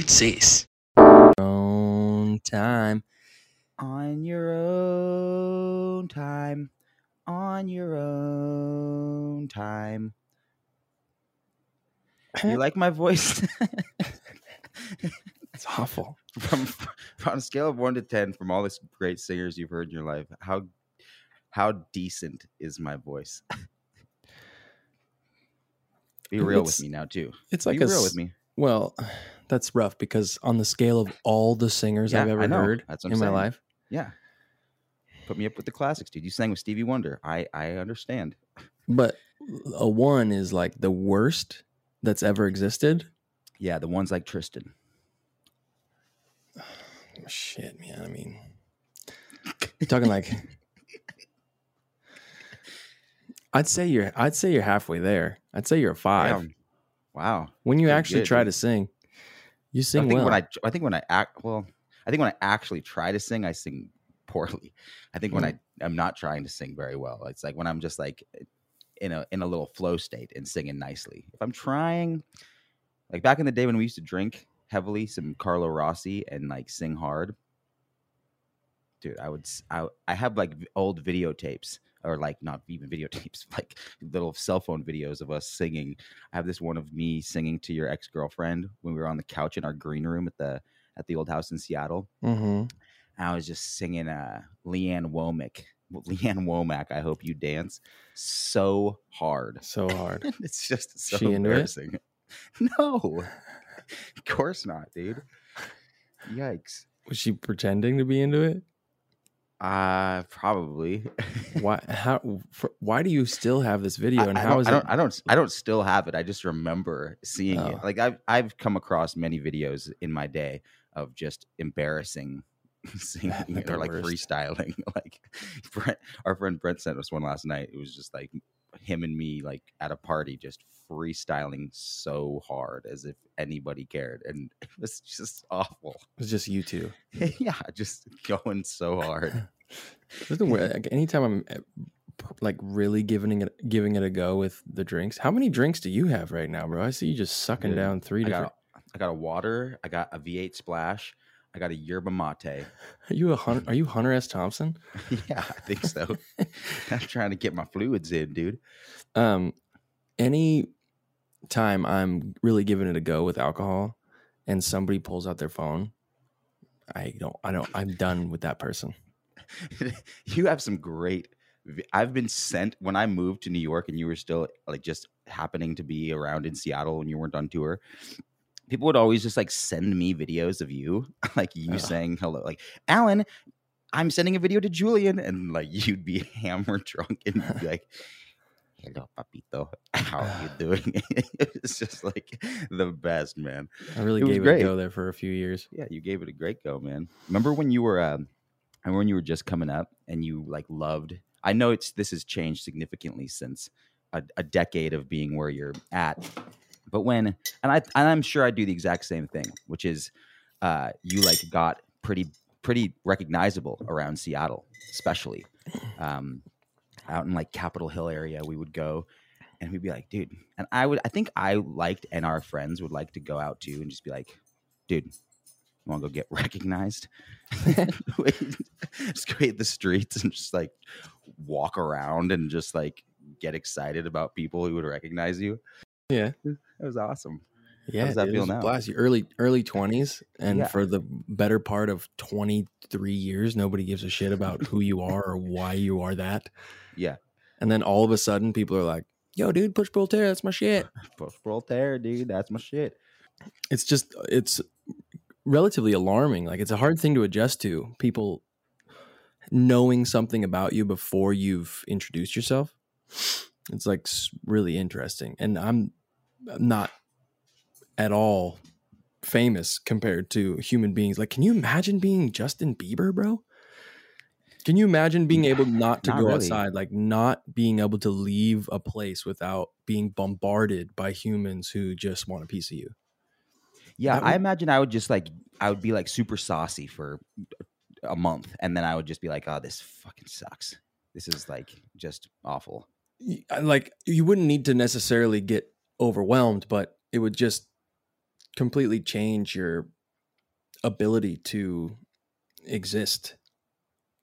Scootsies. Own time. On your own time. On your own time. You like my voice? It's awful. from on a scale of one to ten, from all the great singers you've heard in your life, how how decent is my voice? Be real It's- with me now, too. It's like Be a real s- with me. Well, that's rough because on the scale of all the singers I've ever heard That's in my life, Yeah. Put me up with the classics, dude. You sang with Stevie Wonder. I I understand. but a one is like the worst that's ever existed. Yeah, the ones like Tristan. Shit, man. I mean, you're talking like, I'd say you're. I'd say you're halfway there. I'd say you're a five. Damn. Wow. When you actually good, try to sing, you I think well. when I I think when I act well, I think when I actually try to sing, I sing poorly. I think when Mm. I am not trying to sing very well, it's like when I'm just like in a in a little flow state and singing nicely. If I'm trying, like back in the day when we used to drink heavily, some Carlo Rossi and like sing hard, dude, I would I I have like old videotapes or like not even videotapes, like little cell phone videos of us singing. I have this one of me singing to your ex girlfriend when we were on the couch in our green room at the at the old house in Seattle. hmm And I was just singing uh Lee Ann Womack. Lee Ann Womack, I hope you dance so hard. So hard. it's just so She embarrassing. No, of course not, dude. Yikes. Was she pretending to be into it? Uh probably. Why? How? For, why do you still have this video? And I how don't, I it? don't, I don't, I don't still have it. I just remember seeing Oh. it. Like I've, I've come across many videos in my day of just embarrassing singing or like worst. freestyling. like Brent, our friend Brent sent us one last night. It was just like him and me, like at a party, just freestyling so hard as if anybody cared, and it was just awful. it was just you two. yeah, just going so hard. This is weird. Like, anytime I'm uh, like really giving it giving it a go with the drinks. How many drinks do you have right now, bro? I see you just sucking Dude, down three I different. got, I got a water. I got a V8 splash. I got a yerba mate. Are you a hunter? Are you Hunter S. Thompson? Yeah, I think so. I'm trying to get my fluids in, dude. Um, any time I'm really giving it a go with alcohol, and somebody pulls out their phone, I don't. I don't. I'm done with that person. you have some great. I've been sent when I moved to New York, and you were still like just happening to be around in Seattle when you weren't on tour. People would always just like send me videos of you, like you saying hello, like Alan. I'm sending a video to Julian, and like you'd be hammer drunk and you'd be like, "Hello, papito, how are you doing?" it's just like the best, man. I really It gave it a go there for a few years. Yeah, you gave it a great go, man. Remember when you were um remember when you were just coming up and you like loved I know it's this has changed significantly since a, a decade of being where you're at. But when and I and I'm sure I do the exact same thing, which is uh you like got pretty pretty recognizable around Seattle, especially. Um out in like Capitol Hill area, we would go and we'd be like, dude, and I would I think I liked and our friends would like to go out too and just be like, dude, you want to go get recognized? just go hit the streets and just like walk around and just like get excited about people who would recognize you. Yeah, It was awesome. yeah. does that dude, feel it was a now? Blast. Your early early twenties, and Yeah. for the better part of twenty three years, nobody gives a shit about who you are or why you are that. Yeah. And then all of a sudden, people are like, "Yo, dude, push pull tear, that's my shit." Post tear, dude. That's my shit. It's just it's relatively alarming. Like it's a hard thing to adjust to. People knowing something about you before you've introduced yourself. It's like really interesting, and I'm not at all famous compared to human beings. Like, can you imagine being Justin Bieber, bro? Can you imagine being able not to Not go really. outside, like not being able to leave a place without being bombarded by humans who just want a piece of you? Yeah, That I imagine I would just like I would be like super saucy for a month, and then I would just be like, "Oh, this fucking sucks. This is like just awful." like you wouldn't need to necessarily get overwhelmed, but it would just completely change your ability to exist.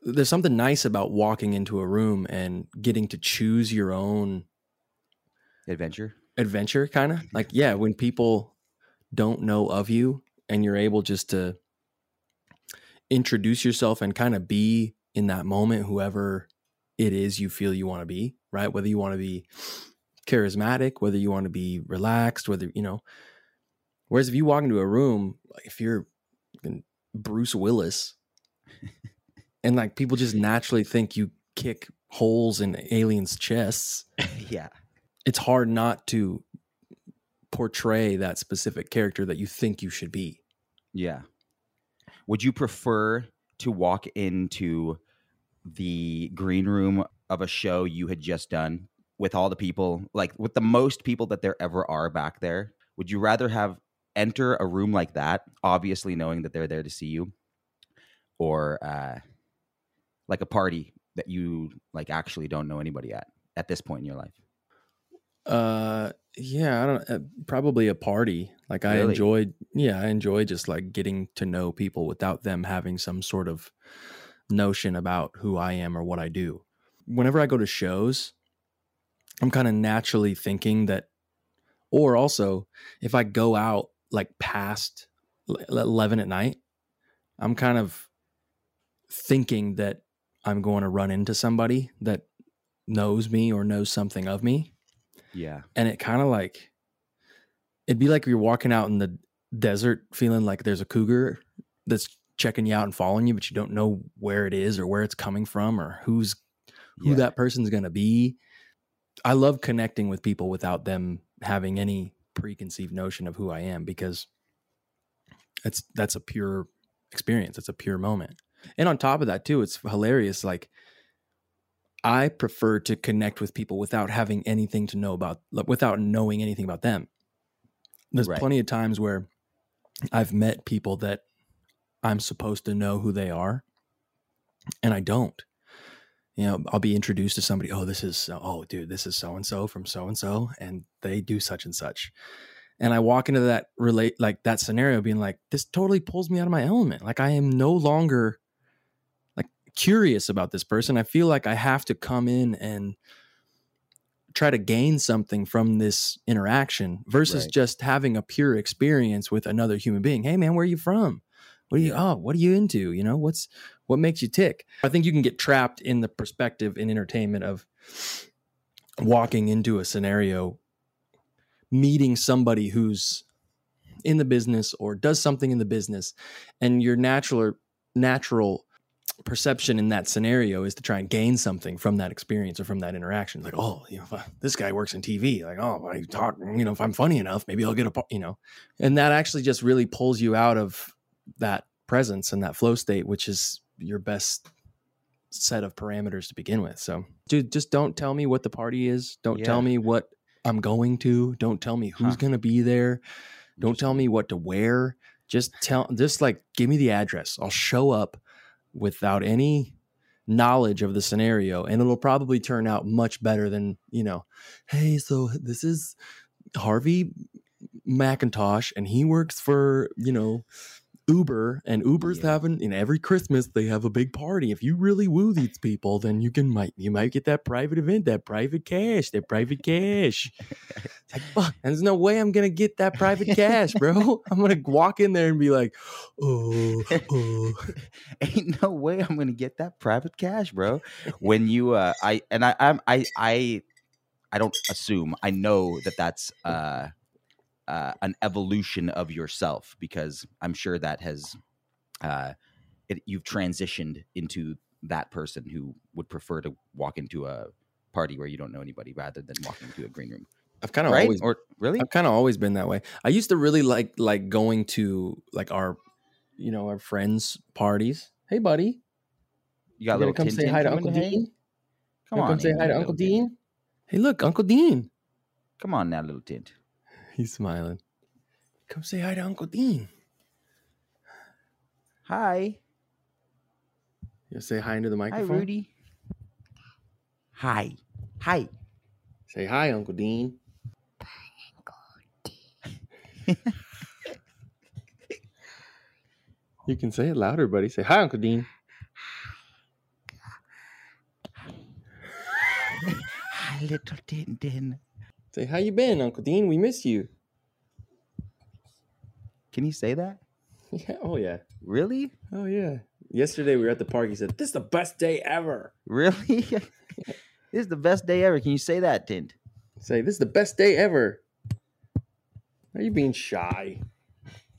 There's something nice about walking into a room and getting to choose your own Adventure. adventure kind of mm-hmm. like yeah when people don't know of you and you're able just to introduce yourself and kind of be in that moment whoever it is you feel you want to be right whether you want to be charismatic whether you want to be relaxed whether you know whereas if you walk into a room like if you're bruce willis and like people just naturally think you kick holes in aliens chests yeah. it's hard not to portray that specific character that you think you should be. Yeah. Would you prefer to walk into the green room of a show you had just done with all the people, like with the most people that there ever are back there? Would you rather have enter a room like that, obviously knowing that they're there to see you, or uh, like a party that you like actually don't know anybody at at this point in your life? Uh, yeah, I don't. Uh, probably a party. Like I Really? enjoyed. Yeah, I enjoy just like getting to know people without them having some sort of notion about who I am or what I do. Whenever I go to shows, I'm kind of naturally thinking that, or also if I go out like past 11 at night, I'm kind of thinking that I'm going to run into somebody that knows me or knows something of me Yeah. and it kind of like it'd be like you're walking out in the desert feeling like there's a cougar that's checking you out and following you but you don't know where it is or where it's coming from or who's who Yeah. that person's going to be i love connecting with people without them having any preconceived notion of who i am because that's that's a pure experience it's a pure moment and on top of that too it's hilarious like I prefer to connect with people without having anything to know about, without knowing anything about them. There's Right. plenty of times where I've met people that I'm supposed to know who they are, and I don't. You know, I'll be introduced to somebody. Oh, this is oh, dude, this is so and so from so and so, and they do such and such. And I walk into that relate like that scenario, being like, this totally pulls me out of my element. Like I am no longer like curious about this person. I feel like I have to come in and try to gain something from this interaction versus Right. just having a pure experience with another human being. Hey man, where are you from? What are you oh, what are you into? You know, what's what makes you tick? I think you can get trapped in the perspective in entertainment of walking into a scenario meeting somebody who's in the business or does something in the business and your natural natural perception in that scenario is to try and gain something from that experience or from that interaction. Like oh you know I- this guy works in tv like oh I talk you know if i'm funny enough maybe i'll get a you know? And that actually just really pulls you out of that presence and that flow state which is your best set of parameters to begin with. So dude just don't tell me what the party is. Don't Yeah. tell me what i'm going to. Don't tell me who's Huh. going to be there. Don't tell me what to wear. Just tell just like give me the address. I'll show up without any knowledge of the scenario and it'll probably turn out much better than you know hey so this is harvey mcintosh and he works for you know uber and uber's Yeah. having in every christmas they have a big party if you really woo these people then you can might you might get that private event that private cash that private cash it's like fuck there's no way i'm gonna get that private cash bro i'm gonna walk in there and be like oh oh ain't no way I'm gonna get that private cash, bro. When you, uh, I and I, I'm, I, I, I don't assume. I know that that's uh, uh, an evolution of yourself because I'm sure that has, uh, it, you've transitioned into that person who would prefer to walk into a party where you don't know anybody rather than walking into a green room, i've kind of right? always or really? I've kind of always been that way. I used to really like like going to like our, you know, our friends' parties. Hey, buddy, You got a you little come say hi to Uncle? Dean? Come on, come say hi to Uncle Dean. Hey, look, Uncle Dean. Come on now, little tint. He's smiling. Come say hi to Uncle Dean. Hi. You say hi into the microphone. Hi. Rudy. Hi. Hi. Say hi, Uncle Dean. Bye, Uncle Dean. You can say it louder, buddy. Say hi, Uncle Dean. Hi, little Din Din. Say how you been, Uncle Dean? We miss you. Can you say that? Yeah. Oh yeah. Really? Oh yeah. Yesterday we were at the park. He said, "This is the best day ever." Really? this is the best day ever. Can you say that, Tint? Say, "This is the best day ever." Are you being shy?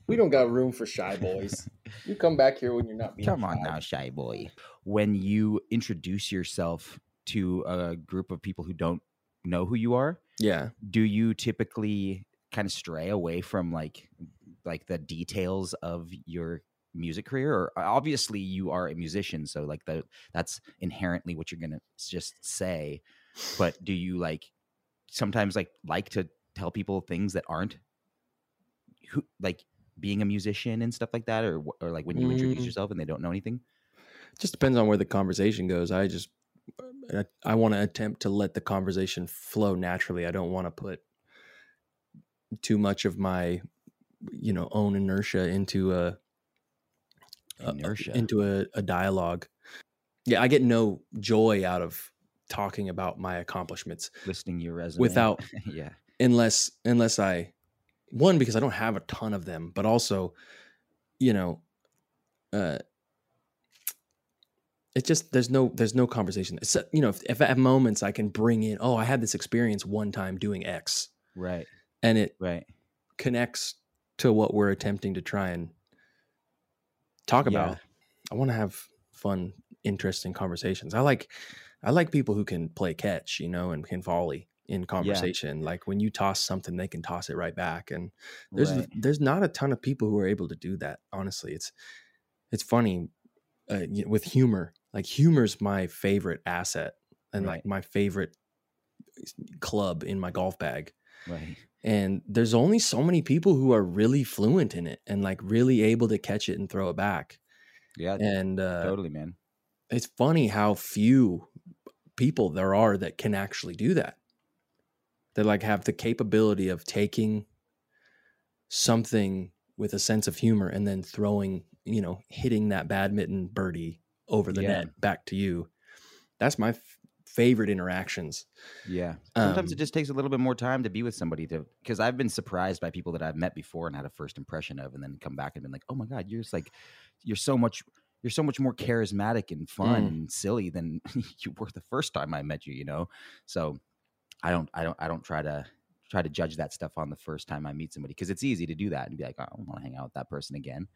We don't got room for shy boys. you come back here when you're not being. Come on shy. now, shy boy. When you introduce yourself to a group of people who don't know who you are, Yeah. do you typically kind of stray away from like like the details of your music career or uh, obviously you are a musician so like the that's inherently what you're gonna just say but do you like sometimes like like to tell people things that aren't who like being a musician and stuff like that or or like when you introduce Mm. yourself and they don't know anything just depends on where the conversation goes. I just I, I want to attempt to let the conversation flow naturally. I don't want to put too much of my you know own inertia into a, a- a- Inertia. into a, a dialogue. Yeah, I get no joy out of talking about my accomplishments listening your resume without yeah unless unless I one because I don't have a ton of them, but also, you know, uh, it just there's no there's no conversation. It's, you know, if, if at moments I can bring in, oh, I had this experience one time doing X, right and it right connects to what we're attempting to try and talk Yeah. about. I want to have fun, interesting conversations. I like I like people who can play catch, you know, and can volley in conversation. Like when you toss something, they can toss it right back. And there's right. there's not a ton of people who are able to do that. Honestly, it's it's funny uh, with humor. Like humor's my favorite asset and Right. like my favorite club in my golf bag. Right. And there's only so many people who are really fluent in it and like really able to catch it and throw it back. Yeah and uh, totally man. it's funny how few people there are that can actually do that. That like have the capability of taking something with a sense of humor and then throwing you know hitting that badminton birdie over the Yeah. net back to you that's my f- favorite interactions Yeah. Sometimes Um, it just takes a little bit more time to be with somebody to because I've been surprised by people that I've met before and had a first impression of and then come back and been like, "Oh my god, you're just like you're so much you're so much more charismatic and fun Mm. and silly than you were the first time I met you, you know?" So I don't I don't I don't try to try to judge that stuff on the first time I meet somebody because it's easy to do that and be like, "Oh, I don't want to hang out with that person again."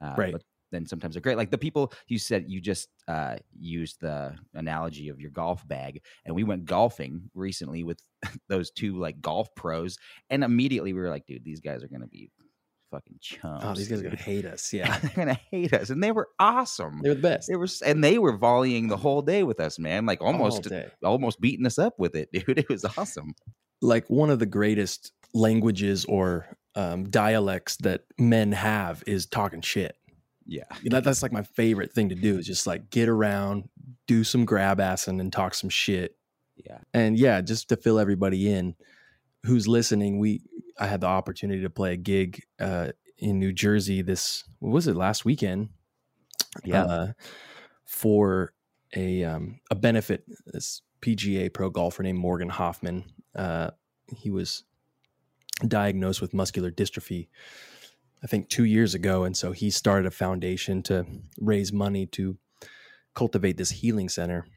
Uh, Right. But then sometimes they're great. Like the people you said you just uh, used the analogy of your golf bag, and we went golfing recently with those two like golf pros, and immediately we were like, dude, these guys are gonna be fucking chumps. oh these guys are gonna hate us yeah they're gonna hate us, and they were awesome. They were the best They were, and they were volleying the whole day with us, man. Like almost, almost beating us up with it, dude. It was awesome. like one of the greatest languages or um, dialects that men have is talking shit. Yeah, That, that's like my favorite thing to do is just like get around, do some grab assing and talk some shit. yeah, And yeah, just to fill everybody in who's listening, we I had the opportunity to play a gig uh, in New Jersey this what was it last weekend? yeah. uh, for a um, a benefit. This PGA pro golfer named Morgan Hoffman. Uh, he was diagnosed with muscular dystrophy, I think, two years ago, and so he started a foundation to raise money to cultivate this healing center.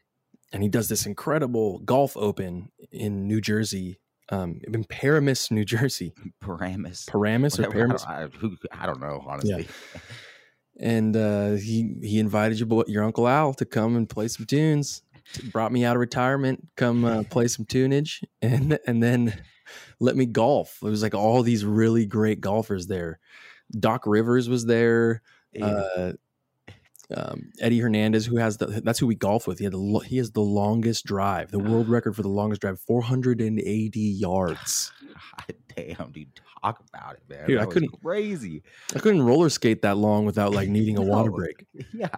And he does this incredible golf open in New Jersey, um, in Paramus, New Jersey. Paramus. Paramus or I Paramus? I, who, I don't know, honestly. Yeah. and uh, he he invited your boy, your uncle Al to come and play some tunes. Brought me out of retirement, come uh, play some tunage, and and then let me golf. It was like all these really great golfers there. Doc Rivers was there. Dude, Uh, um, Eddie Hernandez, who has the that's who we golf with. He had the he has the longest drive, the world record for the longest drive, 480 yards. God damn, dude, talk about it, man. Dude, that I was couldn't- crazy. I couldn't roller skate that long without like needing a water break. Yeah,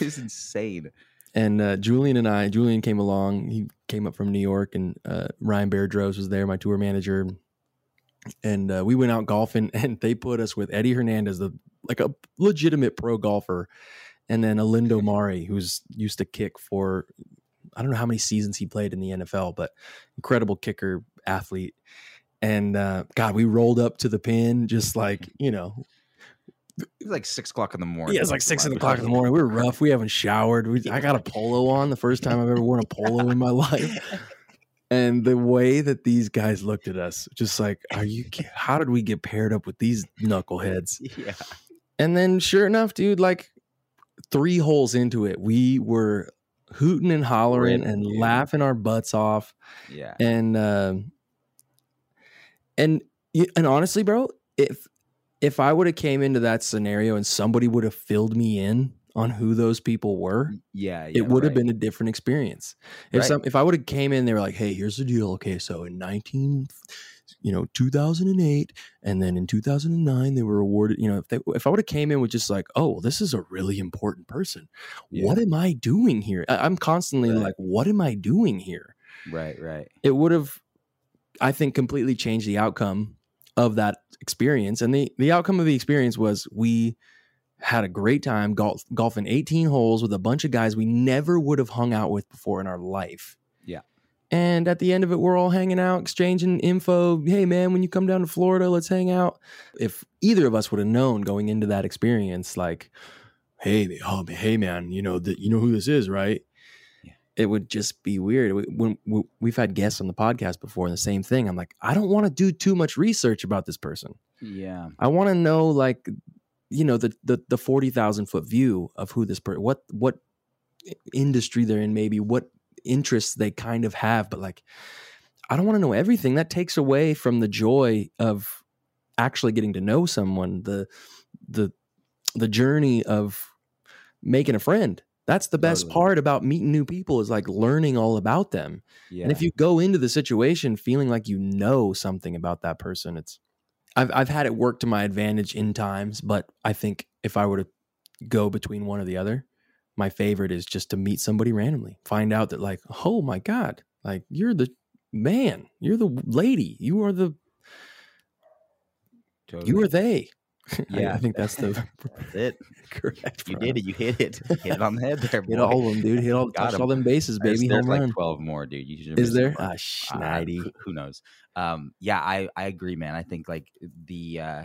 it's insane. and uh, Julian and I, Julian came along. He came up from New York, and uh, Ryan Bairdrose was there, my tour manager. And uh, we went out golfing, and they put us with Eddie Hernandez, the like a legitimate pro golfer, and then Olindo Mare, who's used to kick for I don't know how many seasons he played in the NFL, but incredible kicker athlete. And uh, God, we rolled up to the pin just like you know it was like six o'clock in the morning. Yeah, it's like six o'clock in the morning. We were rough. We haven't showered. We, I got a polo on the first time I've ever worn a polo in my life. And the way that these guys looked at us, just like, are you? How did we get paired up with these knuckleheads? Yeah. And then, sure enough, dude, like three holes into it, we were hooting and hollering and dude. laughing our butts off. Yeah. And uh, and and honestly, bro, if if I would have came into that scenario and somebody would have filled me in on who those people were, Yeah. it would have been a different experience. If Right. some if I would have came in, they were like, "Hey, here's the deal. Okay, so in nineteen, you know, two thousand and eight, and then in two thousand and nine, they were awarded. You know, if they if I would have came in with just like, oh, well, this is a really important person. What am I doing here? I, I'm constantly Right. like, what am I doing here? Right. Right. It would have, I think, completely changed the outcome of that experience. And the the outcome of the experience was we had a great time golf golfing 18 holes with a bunch of guys we never would have hung out with before in our life. Yeah. And at the end of it, we're all hanging out, exchanging info. Hey, man, when you come down to Florida, let's hang out. If either of us would have known going into that experience, like, hey, oh, hey, man, you know that you know who this is, right? Yeah. It would just be weird. We- When we- we've had guests on the podcast before, and the same thing. I'm like, I don't want to do too much research about this person. Yeah. I want to know like you know the the the 40,000 foot view of who this person what what industry they're in maybe what interests they kind of have but like I don't want to know everything that takes away from the joy of actually getting to know someone the the the journey of making a friend that's the best Totally. part about meeting new people is like learning all about them Yeah. and if you go into the situation feeling like you know something about that person, it's I've I've had it work to my advantage in times, but I think if I were to go between one or the other, my favorite is just to meet somebody randomly. Find out that like, oh my God, like you're the man, you're the lady, you are the Totally. you are they. I- Yeah. I, think that's the That's it. correct. You did it. You hit it. Hit it on the head there, boy. Hit all of them, dude. Hit all, Got all them bases, baby. there's Home like run. 12 more, dude. You should Is there? Ah, Uh, schneidi. who, who knows? Um, yeah, I, I agree, man. I think like the uh,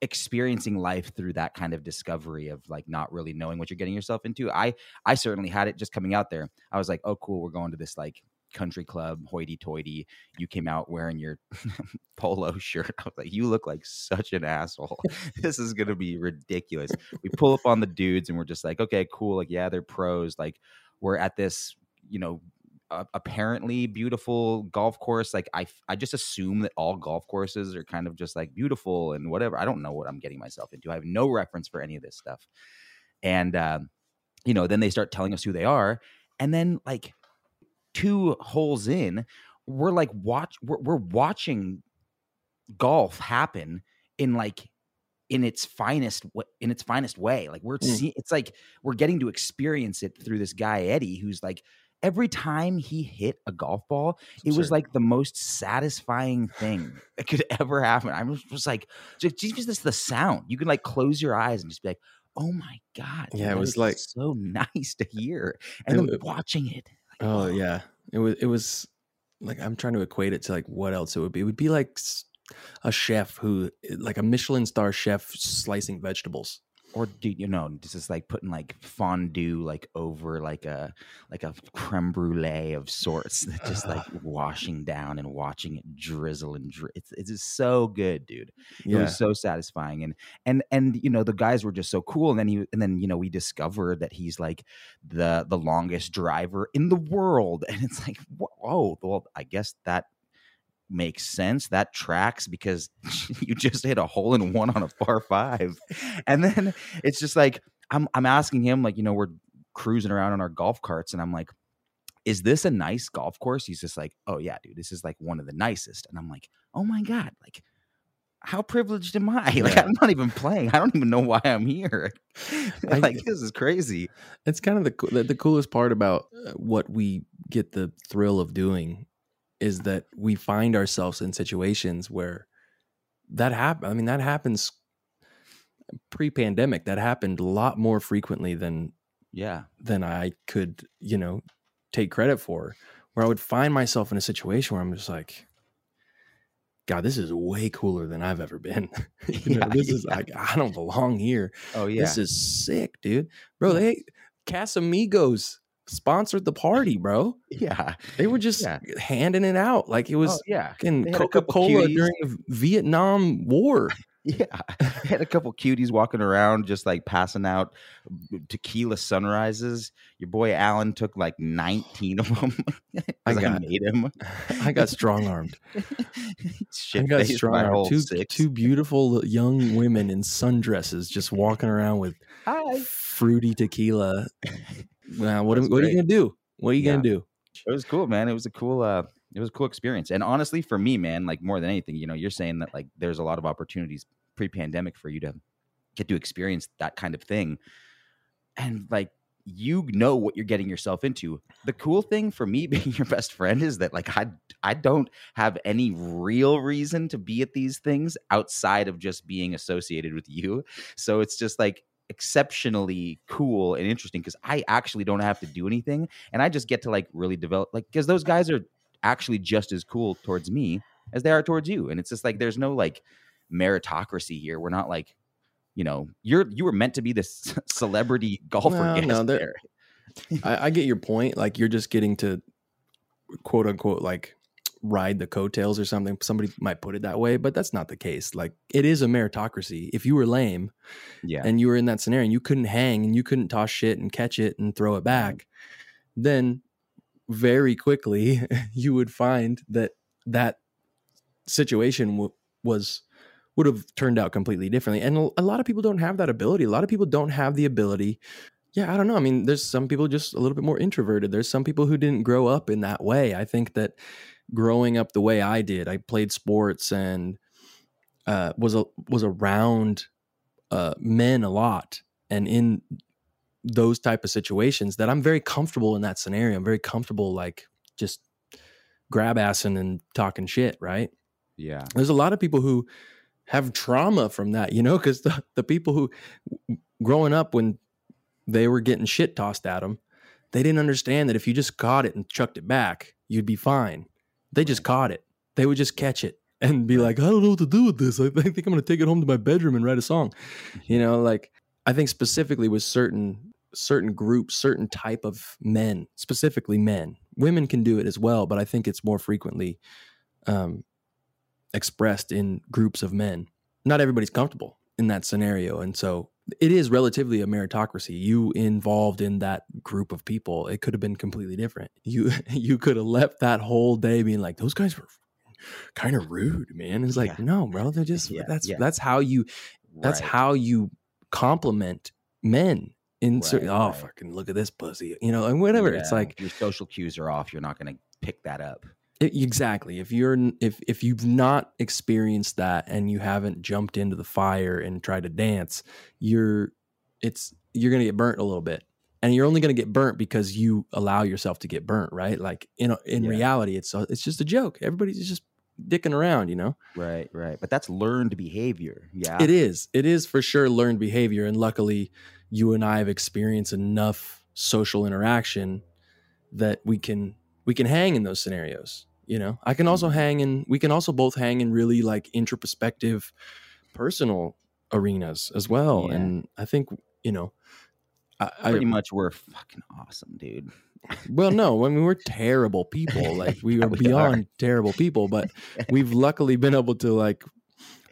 experiencing life through that kind of discovery of like not really knowing what you're getting yourself into. I I certainly had it just coming out there. I was like, oh, cool, we're going to this like country club, hoity-toity. You came out wearing your polo shirt. I was like, you look like such an asshole. this is gonna be ridiculous. We pull up on the dudes and we're just like, okay, cool. Like, yeah, they're pros. Like, we're at this, you know, uh, apparently beautiful golf course. Like I I just assume that all golf courses are kind of just like beautiful and whatever. I don't know what I'm getting myself into. I have no reference for any of this stuff. And um, you know, then they start telling us who they are, and then like two holes in, we're like watch, we're, we're watching golf happen in like in its finest in its finest way like we're Mm. see, it's like we're getting to experience it through this guy eddie who's like every time he hit a golf ball it was like the most satisfying thing that could ever happen. I was just like just, just this the sound you can like close your eyes and just be like oh my god Yeah, it was like- so nice to hear and then watching it Oh yeah, it was. It was like I'm trying to equate it to like what else it would be. It would be like a chef who, eh, like a Michelin star chef, slicing vegetables. Or do you know this is like putting like fondue like over like a like a creme brulee of sorts that just like washing down and watching it drizzle and dri- it's it's just so good dude. It Yeah, was so satisfying and and and you know the guys were just so cool and then he and then you know we discovered that he's like the the longest driver in the world and it's like wh- oh well i guess that makes sense that tracks because you just hit a hole in one on a par five and then it's just like i'm i'm asking him like you know we're cruising around on our golf carts and i'm like is this a nice golf course he's just like oh yeah dude this is like one of the nicest and i'm like oh my god like how privileged am I? Like Yeah. I'm not even playing. I don't even know why I'm here. I- like this is crazy. it's kind of the the, the coolest part about uh, what we get the thrill of doing is that we find ourselves in situations where that happen. I mean, that happens. pre-pandemic that happened a lot more frequently than Yeah. than I could, you know, take credit for. Where I would find myself in a situation where I'm just like, God, this is way cooler than I've ever been. you know, Yeah, this is yeah. like I don't belong here. Oh yeah. This is sick, dude. Bro, Yeah. they Casamigos sponsored the party, bro. yeah. They were just Yeah. handing it out like it was oh, yeah. fucking They had a Coca Cola during the Vietnam War. Yeah. They had a couple cuties walking around just like passing out tequila sunrises. Your boy Alan took like 19 of them. I I got- made him. I got strong armed. I got strong armed. Two, six. two beautiful young women in sundresses just walking around with Hi. fruity tequila. Well, what, what are you gonna do? What are you Yeah. gonna do? It was cool, man. It was a cool uh it was a cool experience. And honestly, for me, man, like more than anything, you know, you're saying that like there's a lot of opportunities pre-pandemic for you to get to experience that kind of thing. And like you know what you're getting yourself into. The cool thing for me being your best friend is that like I I don't have any real reason to be at these things outside of just being associated with you. So it's just like exceptionally cool and interesting because I actually don't have to do anything and I just get to like really develop like because those guys are actually just as cool towards me as they are towards you. And it's just like there's no like meritocracy here. We're not like, you know, you're you were meant to be this celebrity golfer no, there- there. I, I get your point. Like you're just getting to quote unquote like ride the coattails or something. Somebody might put it that way, but that's not the case. Like it is a meritocracy. If you were lame Yeah. and you were in that scenario and you couldn't hang and you couldn't toss shit and catch it and throw it back, mm-hmm. then very quickly you would find that that situation w- was would have turned out completely differently. And a- a lot of people don't have that ability. A lot of people don't have the ability. Yeah, I don't know. I mean, there's some people just a little bit more introverted. There's some people who didn't grow up in that way. I think that growing up the way I did, I played sports and uh, was a, was around uh, men a lot, and in those type of situations, that I'm very comfortable in that scenario. I'm very comfortable, like just grab assing and talking shit. Right? yeah. There's a lot of people who have trauma from that, you know, because the, the people who growing up when they were getting shit tossed at them, they didn't understand that if you just caught it and chucked it back, you'd be fine. They just caught it. They would just catch it and be like, I don't know what to do with this. I think I'm going to take it home to my bedroom and write a song. You know, like I think specifically with certain certain groups, certain type of men, specifically men. Women can do it as well, but I think it's more frequently um, expressed in groups of men. Not everybody's comfortable in that scenario, and so it is relatively a meritocracy. You involved in that group of people, it could have been completely different. You you could have left that whole day being like, those guys were kind of rude, man. It's like, Yeah. no, bro, they're just Yeah, that's yeah. that's how you that's Right. how you compliment men in certain. Oh, right. fucking look at this pussy, you know, and whatever. It's like your social cues are off, you're not going to pick that up. Exactly. If you're if if you've not experienced that and you haven't jumped into the fire and tried to dance, you're it's you're gonna get burnt a little bit, and you're only gonna get burnt because you allow yourself to get burnt, right? Like in a- in Yeah. reality, it's a, it's just a joke. Everybody's just dicking around, you know. Right, right. But that's learned behavior. Yeah. It is. It is for sure learned behavior. And luckily, you and I have experienced enough social interaction that we can we can hang in those scenarios. You know, I can also Mhm. hang in. We can also both hang in really like introspective, personal arenas as well. Yeah. And I think you know, I, I Pretty much we're fucking awesome, dude. well, no, I mean we're terrible people. Like we Yeah, are we beyond terrible people, but we've luckily been able to like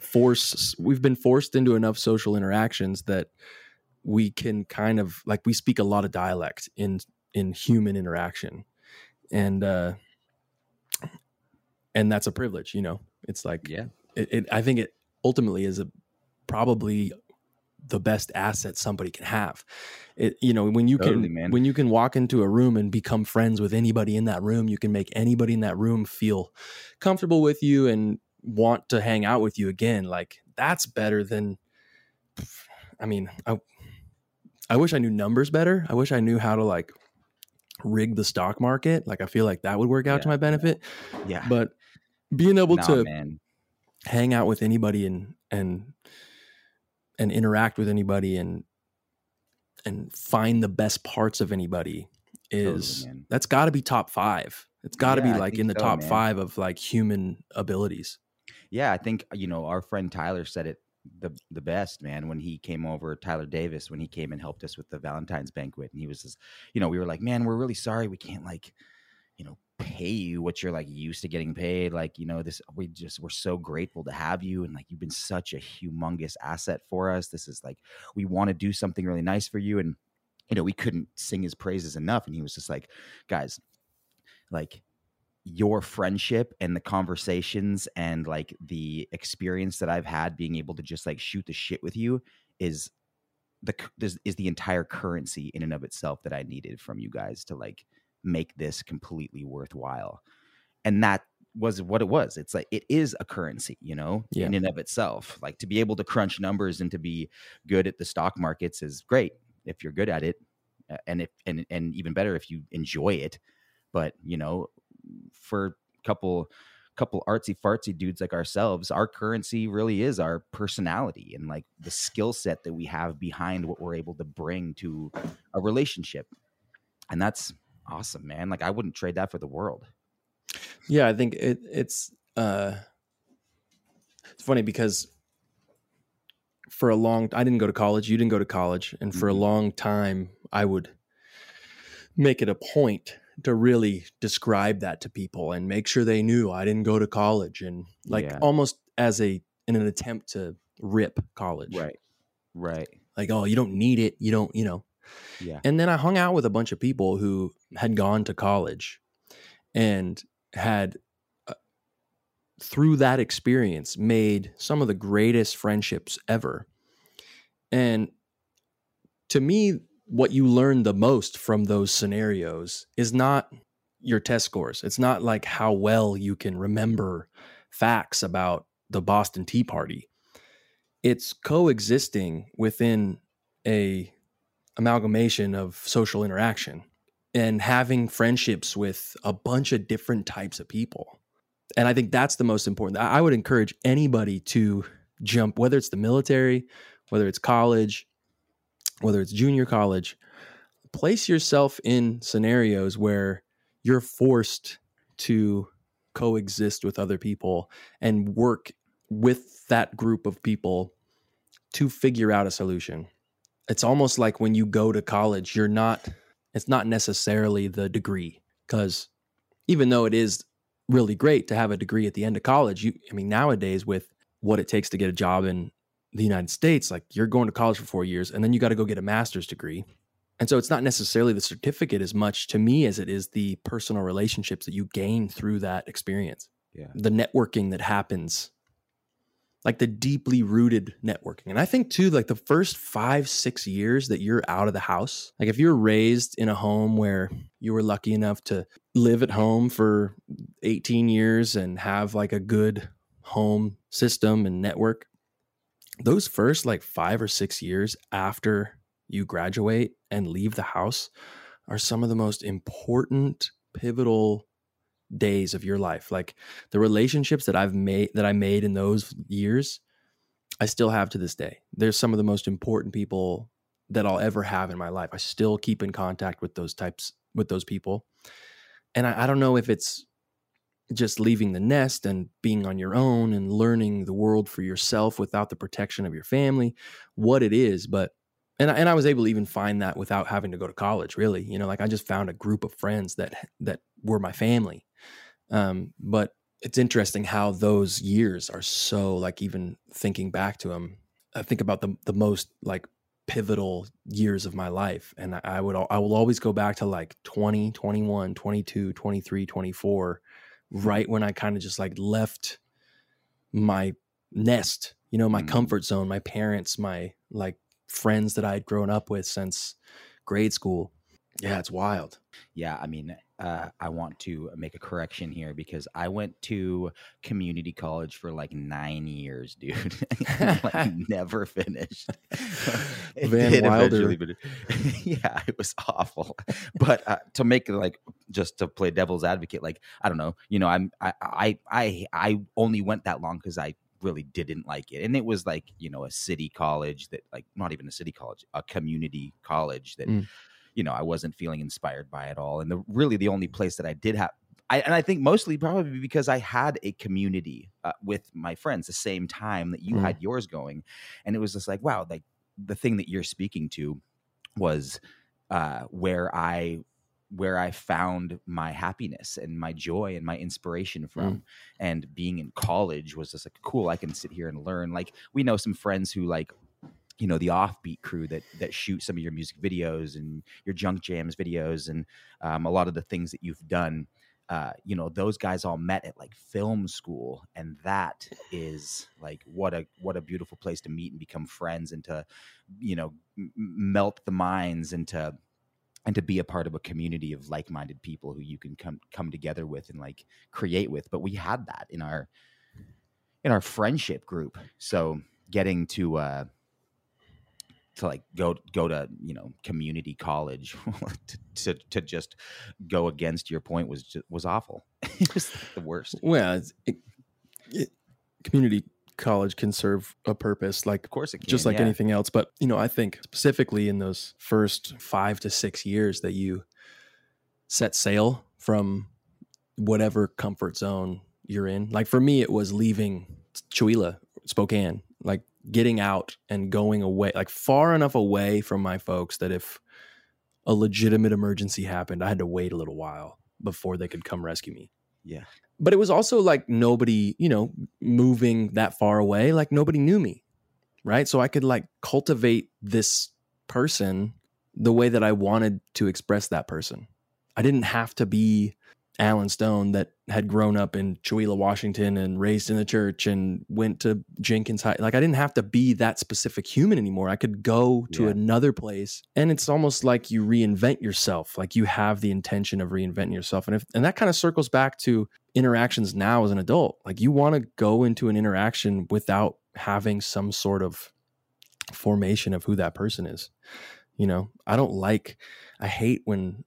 force. We've been forced into enough social interactions that we can kind of like we speak a lot of dialect in in human interaction, and uh and that's a privilege. You know, it's like Yeah. it, it I think it ultimately is a probably the best asset somebody can have. It you know when you Totally, can man. when you can walk into a room and become friends with anybody in that room, you can make anybody in that room feel comfortable with you and want to hang out with you again. Like that's better than I mean, I I wish I knew numbers better. I wish I knew how to like rig the stock market. Like I feel like that would work out to my benefit. Yeah. But being able Nah, to man. hang out with anybody and and and interact with anybody and and find the best parts of anybody is Totally, that's got to be top five. It's got to Yeah, be like in the so, top man. five of like human abilities. Yeah, I think you know our friend Tyler said it the the best, man. When he came over, Tyler Davis, when he came and helped us with the Valentine's banquet, and he was just, you know, we were like, man, we're really sorry, we can't like, you know, pay you what you're like used to getting paid. Like, you know, this we just we're so grateful to have you, and like you've been such a humongous asset for us. This is like we want to do something really nice for you, and you know, we couldn't sing his praises enough. And he was just like, guys, like your friendship and the conversations and like the experience that I've had being able to just like shoot the shit with you is the c- is, is the entire currency in and of itself that I needed from you guys to like make this completely worthwhile. And that was what it was. It's like it is a currency, you know, Yeah. in and of itself. Like to be able to crunch numbers and to be good at the stock markets is great if you're good at it, and if and and even better if you enjoy it. But you know, for a couple couple artsy fartsy dudes like ourselves, our currency really is our personality and like the skill set that we have behind what we're able to bring to a relationship. And that's awesome, man. Like I wouldn't trade that for the world. Yeah, I think it, it's uh, it's funny because for a long I didn't go to college, you didn't go to college, and for a Mhm. long time I would make it a point to really describe that to people and make sure they knew I didn't go to college and like Yeah. almost as a in an attempt to rip college. Right. Right. Like, oh, you don't need it, you don't, you know. Yeah. And then I hung out with a bunch of people who had gone to college and had, uh, through that experience, made some of the greatest friendships ever. And to me, what you learn the most from those scenarios is not your test scores. It's not like how well you can remember facts about the Boston Tea Party. It's coexisting within a amalgamation of social interaction and having friendships with a bunch of different types of people. And I think that's the most important. I would encourage anybody to jump, whether it's the military, whether it's college, whether it's junior college, place yourself in scenarios where you're forced to coexist with other people and work with that group of people to figure out a solution it's almost like when you go to college you're not it's not necessarily the degree because even though it is really great to have a degree at the end of college you i mean nowadays with what it takes to get a job in the united states like you're going to college for four years and then you got to go get a master's degree and so it's not necessarily the certificate as much to me as it is the personal relationships that you gain through that experience Yeah. the networking that happens like the deeply rooted networking. And i think too like the first five six years that you're out of the house like if you're raised in a home where you were lucky enough to live at home for 18 years and have like a good home system and network those first like five or six years after you graduate and leave the house are some of the most important pivotal days of your life like the relationships that i've made that i made in those years i still have to this day. There's some of the most important people that i'll ever have in my life. I still keep in contact with those types with those people. And i, I don't know if it's just leaving the nest and being on your own and learning the world for yourself without the protection of your family what it is but and I, and I was able to even find that without having to go to college really. You know like i just found a group of friends that that were my family um but it's interesting how those years are so like even thinking back to them i think about the the most like pivotal years of my life. And I, I would i will always go back to like 20 21 22 23 24 right when i kind of just like left my nest you know my Mhm. comfort zone my parents my like friends that i'd grown up with since grade school. Yeah it's wild. Yeah, I mean, uh, I want to make a correction here because I went to community college for like nine years, dude. like never finished. It Van Wilder. but yeah, it was awful. But uh, to make like just to play devil's advocate, like I don't know, you know, I'm I I I, I only went that long because I really didn't like it. And it was like, you know, a city college that like not even a city college, a community college that Mm. You know, I wasn't feeling inspired by it all. And the really the only place that I did have I, and I think mostly probably because I had a community uh, with my friends the same time that you Mm. had yours going, and it was just like, wow, like the thing that you're speaking to was uh, where I where I found my happiness and my joy and my inspiration from. And being in college was just like cool. I can sit here and learn. Like we know some friends who like you know the offbeat crew that that shoot some of your music videos and your junk jams videos and um, a lot of the things that you've done uh, you know those guys all met at like film school and that is like what a what a beautiful place to meet and become friends and to you know m- melt the minds and to and to be a part of a community of like-minded people who you can come come together with and like create with. But we had that in our in our friendship group. So getting to uh to like go go to you know community college to, to to just go against your point was just, was awful it was the worst Well, it, it, community college can serve a purpose, like of course it can just like yeah. anything else. But you know, I think specifically in those first five to six years that you set sail from whatever comfort zone you're in. Like for me, it was leaving Chewelah, Spokane, like getting out and going away, like far enough away from my folks that if a legitimate emergency happened, I had to wait a little while before they could come rescue me yeah but it was also like nobody, you know, moving that far away, like nobody knew me. Right. So I could like cultivate this person the way that I wanted to express that person. I didn't have to be Alan Stone that had grown up in Chewelah, Washington and raised in the church and went to Jenkins High. Like I didn't have to be that specific human anymore. I could go to Yeah. another place and it's almost like you reinvent yourself. Like you have the intention of reinventing yourself. And if and that kind of circles back to interactions now as an adult. Like you want to go into an interaction without having some sort of formation of who that person is. You know, I don't like I hate when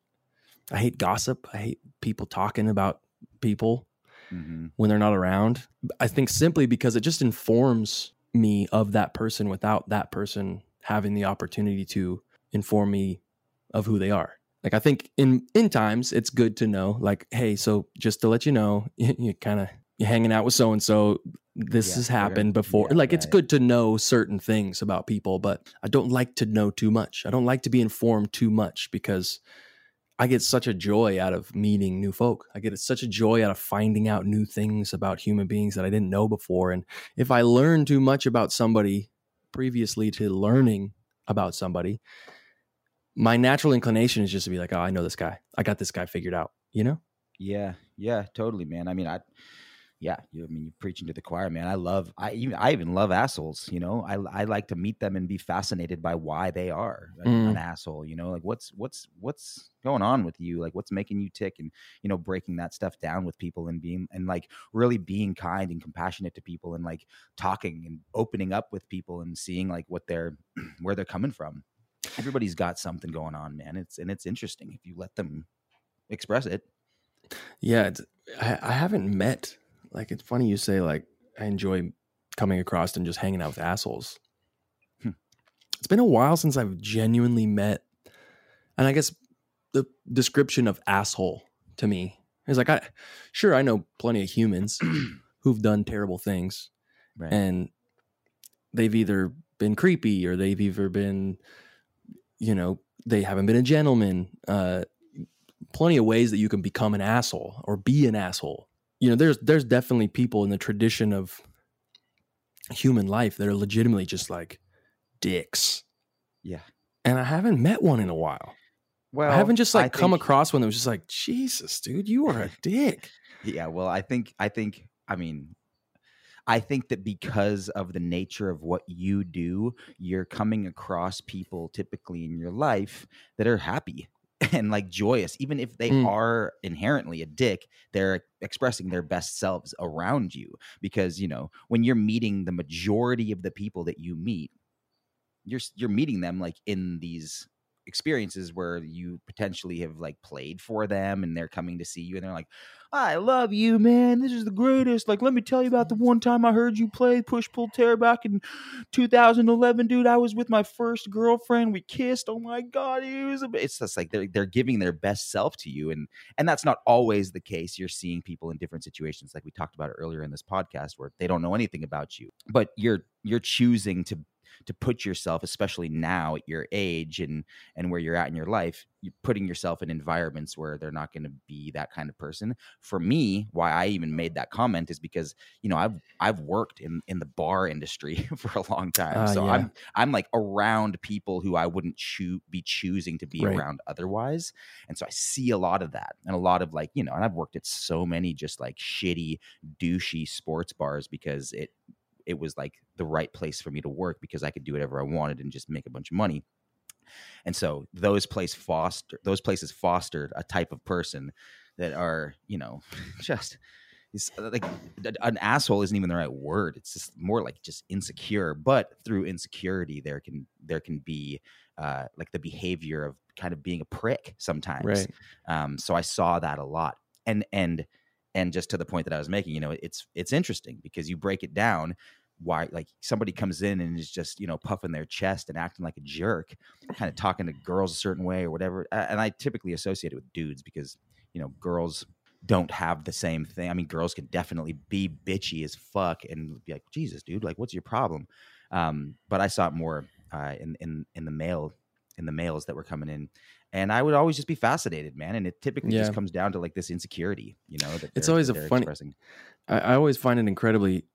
I hate gossip. I hate people talking about people hmm when they're not around. I think simply because it just informs me of that person without that person having the opportunity to inform me of who they are. Like I think in in times it's good to know like hey, so just to let you know, you, kind of you're hanging out with so and so this Yeah, has happened before. yeah, like it's good to know certain things about people, but I don't like to know too much. I don't like to be informed too much because I get such a joy out of meeting new folk. I get such a joy out of finding out new things about human beings that I didn't know before. And if I learn too much about somebody previously to learning about somebody, my natural inclination is just to be like, oh, I know this guy. I got this guy figured out, you know? Yeah, yeah, totally, man. I mean, I, yeah, you. I mean, you're preaching to the choir, man. I love. I even. I even love assholes. You know, I I like to meet them and be fascinated by why they are an, Mm. an asshole. You know, like what's what's what's going on with you? Like what's making you tick? And you know, breaking that stuff down with people and being and like really being kind and compassionate to people and like talking and opening up with people and seeing like what they're where they're coming from. Everybody's got something going on, man. It's and it's interesting if you let them express it. Yeah. It's, I, I haven't met, like, it's funny you say, like, I enjoy coming across and just hanging out with assholes. Hmm. It's been a while since I've genuinely met, and I guess the description of asshole to me is like, I, sure, I know plenty of humans who've done terrible things Right. and they've either been creepy or they've either been you know they haven't been a gentleman uh plenty of ways that you can become an asshole or be an asshole you know there's there's definitely people in the tradition of human life that are legitimately just like dicks. Yeah. and i haven't met one in a while. Well, i haven't just like I come think- across one that was just like jesus dude you are a dick. Yeah, well, I think I think I mean I think that because of the nature of what you do, you're coming across people typically in your life that are happy and like joyous even if they Mm. are inherently a dick they're expressing their best selves around you because you know when you're meeting the majority of the people that you meet you're you're meeting them like in these experiences where you potentially have like played for them and they're coming to see you and they're like I love you, man. This is the greatest. Like, let me tell you about the one time I heard you play push pull tear back in 2011, dude. I was with my first girlfriend. We kissed. Oh my god, it was. A, it's just like they're they're giving their best self to you, and and that's not always the case. You're seeing people in different situations, like we talked about earlier in this podcast, where they don't know anything about you, but you're you're choosing to to put yourself especially now at your age and and where you're at in your life you're putting yourself in environments where they're not going to be that kind of person for me why i even made that comment is because you know i've i've worked in in the bar industry for a long time uh, so yeah. i'm i'm like around people who i wouldn't choo- be choosing to be right. around otherwise and so i see a lot of that and a lot of like you know and i've worked at so many just like shitty douchey sports bars because it it was like the right place for me to work because I could do whatever I wanted and just make a bunch of money. And so those place foster those places fostered a type of person that are, you know, just is uh, like an asshole isn't even the right word. It's just more like just insecure. But through insecurity, there can there can be uh, like the behavior of kind of being a prick sometimes. Right. Um, so I saw that a lot, and and and just to the point that I was making, you know, it's it's interesting because you break it down why like somebody comes in and is just you know puffing their chest and acting like a jerk kind of talking to girls a certain way or whatever and i typically associate it with dudes because you know girls don't have the same thing i mean girls can definitely be bitchy as fuck and be like jesus dude like what's your problem um, but i saw it more uh, in in in the male in the males that were coming in and I would always just be fascinated, man. And it typically yeah. just comes down to like this insecurity, you know. It's always a funny. I, I, always find it incredibly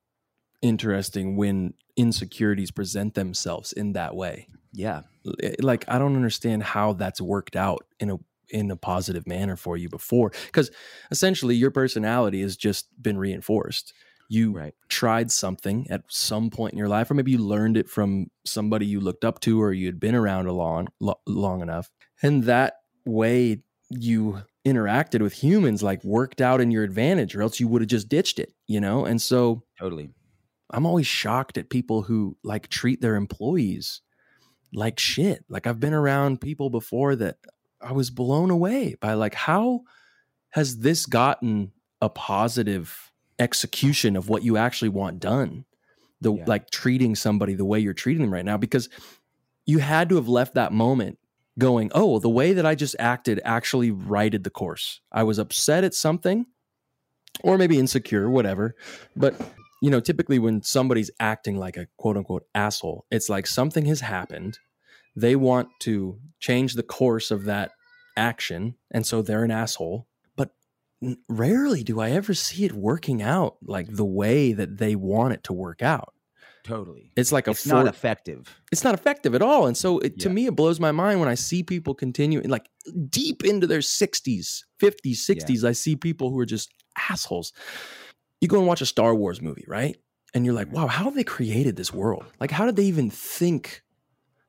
interesting when insecurities present themselves in that way. Yeah. Eh, like I don't understand how that's worked out in a in a positive manner for you before cuz essentially your personality has just been reinforced. You right. tried something at some point in your life or maybe you learned it from somebody you looked up to or you had been around a long lo- long enough. And that way you interacted with humans like worked out in your advantage or else you would have just ditched it, you know? And so Totally I'm always shocked at people who like treat their employees like shit. Like I've been around people before that I was blown away by like how has this gotten a positive execution of what you actually want done? The yeah. like treating somebody the way you're treating them right now because you had to have left that moment going, "Oh, well, the way that I just acted actually righted the course. I was upset at something or maybe insecure, whatever, but you know, typically when somebody's acting like a quote unquote asshole, it's like something has happened. They want to change the course of that action. And so they're an asshole. But rarely do I ever see it working out like the way that they want it to work out. Totally. It's like a it's for- not effective. It's not effective at all. And so it, to me, it blows my mind when I see people continue like deep into their 60s, 50s, 60s. Yeah. I see people who are just assholes you go and watch a Star Wars movie, right? And you're like, wow, how have they created this world? Like, how did they even think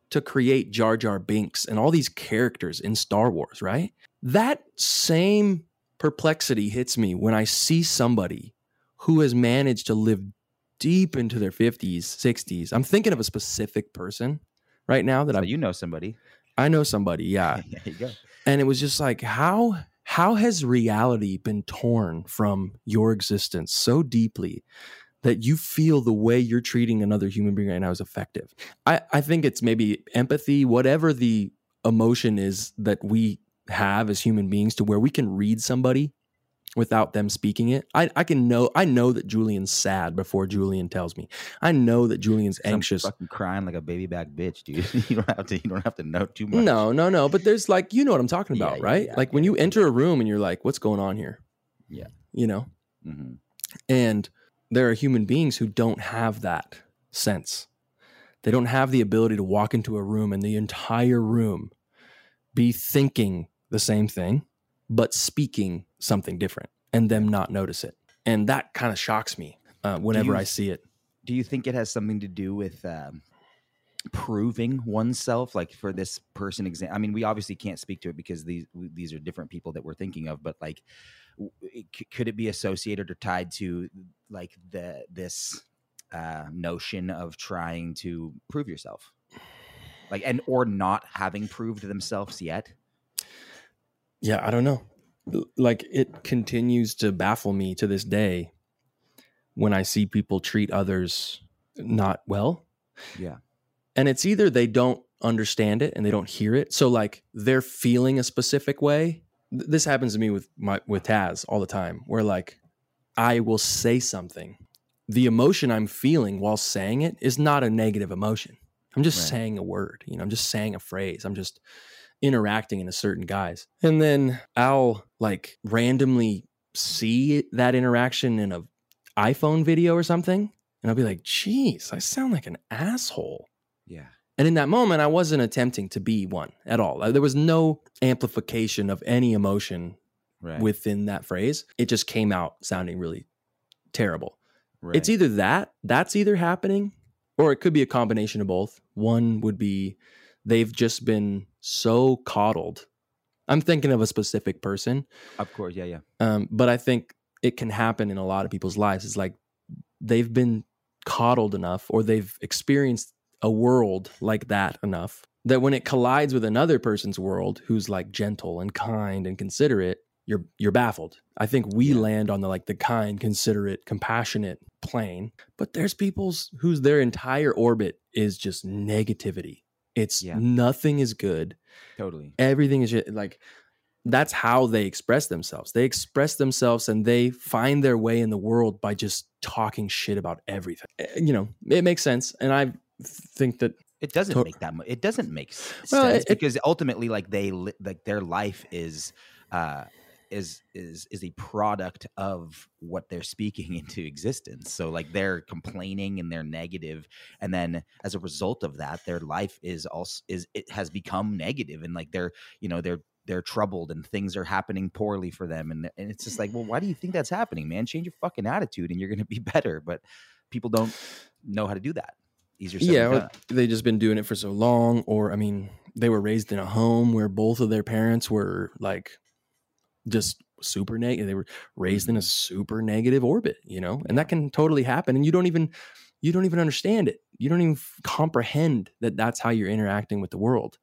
to create Jar Jar Binks and all these characters in Star Wars, right? That same perplexity hits me when I see somebody who has managed to live deep into their 50s, 60s. I'm thinking of a specific person right now that so I you know somebody. I know somebody, yeah. there you go. And it was just like, how how has reality been torn from your existence so deeply that you feel the way you're treating another human being right now is effective? I, I think it's maybe empathy, whatever the emotion is that we have as human beings to where we can read somebody without them speaking it. I, I can know I know that Julian's sad before Julian tells me. I know that Julian's anxious. I'm fucking crying like a baby back bitch, dude. you don't have to you don't have to know too much. No, no, no. But there's like you know what I'm talking about, yeah, right? Yeah, like when you enter a room and you're like, what's going on here? Yeah. You know? Mm-hmm. And there are human beings who don't have that sense. They don't have the ability to walk into a room and the entire room be thinking the same thing, but speaking something different and them not notice it. And that kind of shocks me uh, whenever you, I see it. Do you think it has something to do with um, proving oneself? Like for this person, exam. I mean, we obviously can't speak to it because these these are different people that we're thinking of. But like, it, could it be associated or tied to like the this uh, notion of trying to prove yourself? like and or not having proved themselves yet Yeah, I don't know. Like it continues to baffle me to this day when I see people treat others not well. Yeah. And it's either they don't understand it and they don't hear it. So like they're feeling a specific way. This happens to me with my with Taz all the time where like I will say something. The emotion I'm feeling while saying it is not a negative emotion. I'm just Right. saying a word, you know, I'm just saying a phrase. I'm just interacting in a certain guise. And then I'll like randomly see that interaction in a iPhone video or something. And I'll be like, geez, I sound like an asshole. yeah And in that moment, I wasn't attempting to be one at all. There was no amplification of any emotion right within that phrase. It just came out sounding really terrible. right. It's either that, that's either happening, or it could be a combination of both. One would be they've just been so coddled. I'm thinking of a specific person, of course yeah yeah um, but I think it can happen in a lot of people's lives. It's like they've been coddled enough, or they've experienced a world like that enough that when it collides with another person's world, who's like gentle and kind and considerate, you're you're baffled. I think we Yeah. land on the like the kind, considerate, compassionate plane, but there's people's whose their entire orbit is just negativity. It's Yeah. nothing is good totally everything is ju- like that's how they express themselves they express themselves and they find their way in the world by just talking shit about everything Eh, you know it makes sense and i think that It doesn't To- make that much. It doesn't make Well, sense it- because ultimately, like they, li- like their life is, uh, is is is a product of what they're speaking into existence. So like they're complaining and they're negative, and then as a result of that, their life is also is it has become negative, and like they're you know they're they're troubled and things are happening poorly for them, and and it's just like, well, why do you think that's happening, man? Change your fucking attitude, and you're gonna be better. But people don't know how to do that. Easier said yeah they just been doing it for so long or i mean they were raised in a home where both of their parents were like just super negative they were raised in a super negative orbit you know and that can totally happen and you don't even you don't even understand it. You don't even comprehend that that's how you're interacting with the world.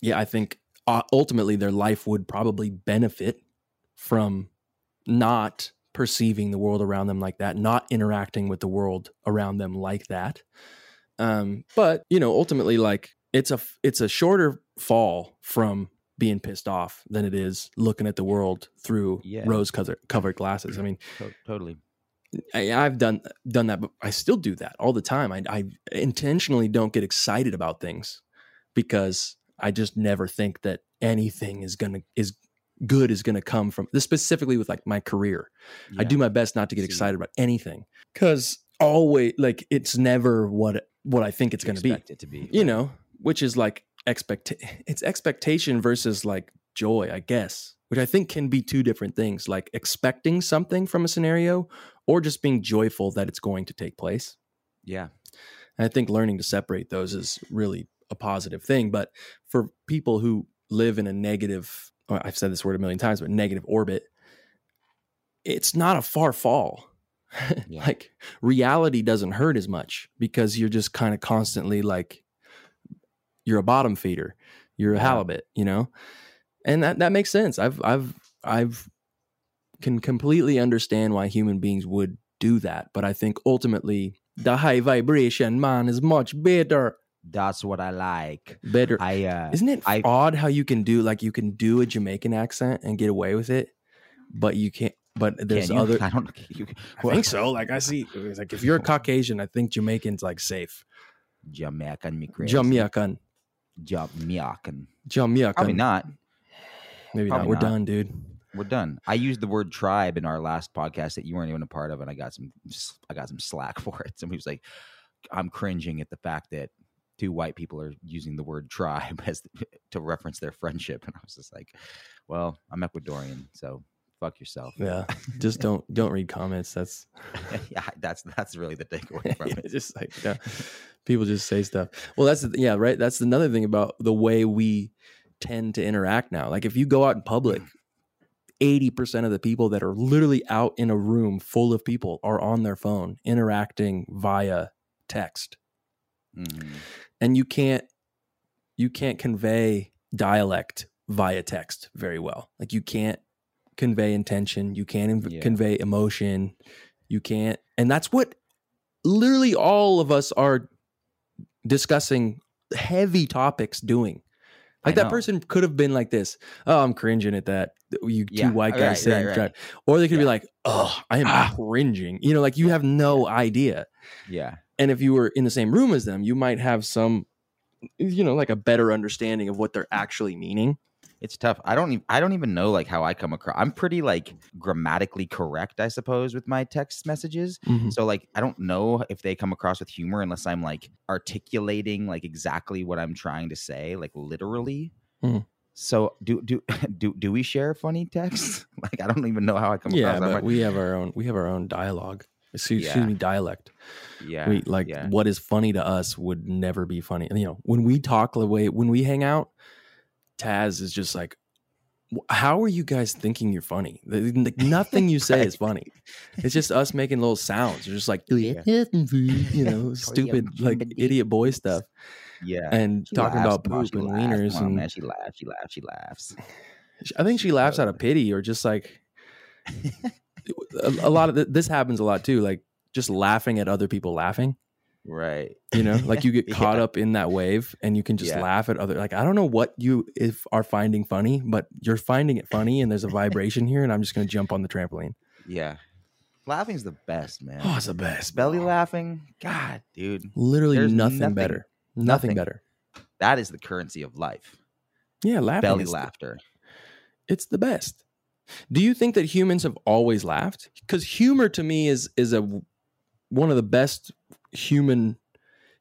Yeah i think uh, ultimately their life would probably benefit from not perceiving the world around them like that not interacting with the world around them like that. Um but you know ultimately like it's a it's a shorter fall from being pissed off than it is looking at the world through Yeah. rose covered glasses i mm-hmm. mean To- totally. I, I've done done that, but I still do that all the time. I, I intentionally don't get excited about things because I just never think that anything is gonna is good is gonna come from this specifically with like my career. I do my best not to get See. excited about anything because always like it's never what what I think it's gonna be. It to be. You know, which is like expect it's expectation versus like joy, I guess. Which I think can be two different things, like expecting something from a scenario or just being joyful that it's going to take place. Yeah. And I think learning to separate those is really a positive thing. But for people who live in a negative I've said this word a million times, but negative orbit, it's not a far fall. Yeah. like reality doesn't hurt as much because you're just kind of constantly like, you're a bottom feeder, you're a halibut, you know? And that, that makes sense. I've, I've, I've can completely understand why human beings would do that. But I think ultimately the high vibration man is much better. That's what I like. Better. I uh Isn't it I- odd how you can do like you can do a Jamaican accent and get away with it, but you can't. But there's you? other. I don't you, I think so. Like I see, like if you're a Caucasian, I think Jamaican's like safe. Jamaican me crazy. Jamaican, Jamaican. Jamaican. Probably not. Maybe not. We're not. done, dude. We're done. I used the word tribe in our last podcast that you weren't even a part of, and I got some I got some slack for it. Somebody was like, I'm cringing at the fact that two white people are using the word tribe as to reference their friendship. And I was just like, Well, I'm Ecuadorian, so fuck yourself. Yeah, just don't don't read comments. That's yeah, that's that's really the takeaway from it. just like yeah, people just say stuff. Well, that's yeah, right. That's another thing about the way we tend to interact now. Like if you go out in public, eighty percent of the people that are literally out in a room full of people are on their phone interacting via text, Mhm. and you can't you can't convey dialect via text very well. Like you can't convey intention, you can't inv- Yeah. convey emotion, you can't, and that's what literally all of us are discussing heavy topics doing. Like that person could have been like this. Oh, I'm cringing at that. You two Yeah, white guys right, saying, right, right. or they could be like, "Oh, I am Ah. cringing." You know, like you have no idea Yeah. and if you were in the same room as them you might have some you know like a better understanding of what they're actually meaning It's tough. I don't. Even, I don't even know like how I come across. I'm pretty like grammatically correct, I suppose, with my text messages. So like, I don't know if they come across with humor unless I'm like articulating like exactly what I'm trying to say, like literally. Mhm. So do do do do we share funny texts? like I don't even know how I come yeah across. I'm but we have our own we have our own dialogue excuse, excuse me dialect yeah, we like yeah. what is funny to us would never be funny and you know when we talk the way when we hang out taz is just like how are you guys thinking you're funny? Like, nothing you say is funny. It's just us making little sounds. It's just like Yeah. you know oh, stupid like idiot boy stuff. Yeah. and She talking laughs, about come poop and laughs, wieners come on, and man, she laughs, she laughs, she laughs. I think she laughs out of pity or just like a, a lot of th- this happens a lot too. Like just laughing at other people laughing. Right. You know, like you get caught Yeah. up in that wave and you can just Yeah. laugh at other. Like I don't know what you if are finding funny, but you're finding it funny, and there's a vibration here, and I'm just gonna jump on the trampoline. Yeah. Laughing's the best, man. Oh, it's the best. belly laughing. God, dude. Literally nothing, nothing- better. Nothing, nothing. better. That is the currency of life. Yeah, laughing. belly laughter. It's the best. Do you think that humans have always laughed? Because humor to me is is a one of the best human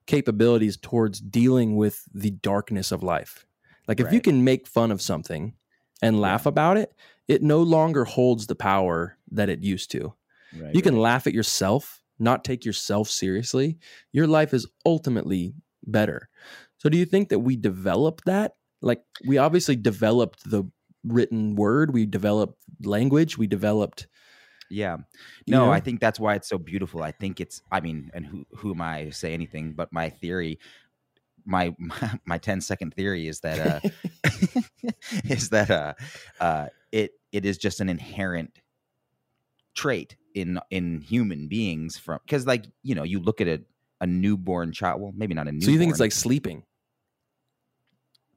capabilities towards dealing with the darkness of life. Like if you can make fun of something and laugh about it, it no longer holds the power that it used to. Right, You can laugh at yourself, not take yourself seriously. Your life is ultimately better. So do you think that we developed that? Like we obviously developed the written word, we developed language, we developed Yeah. No, know? I think that's why it's so beautiful. I think it's I mean, and who who am I to say anything, but my theory my my, my 10 second theory is that uh is that uh uh it it is just an inherent trait in in human beings from because like you know you look at a a newborn child well maybe not a newborn So you think it's like sleeping?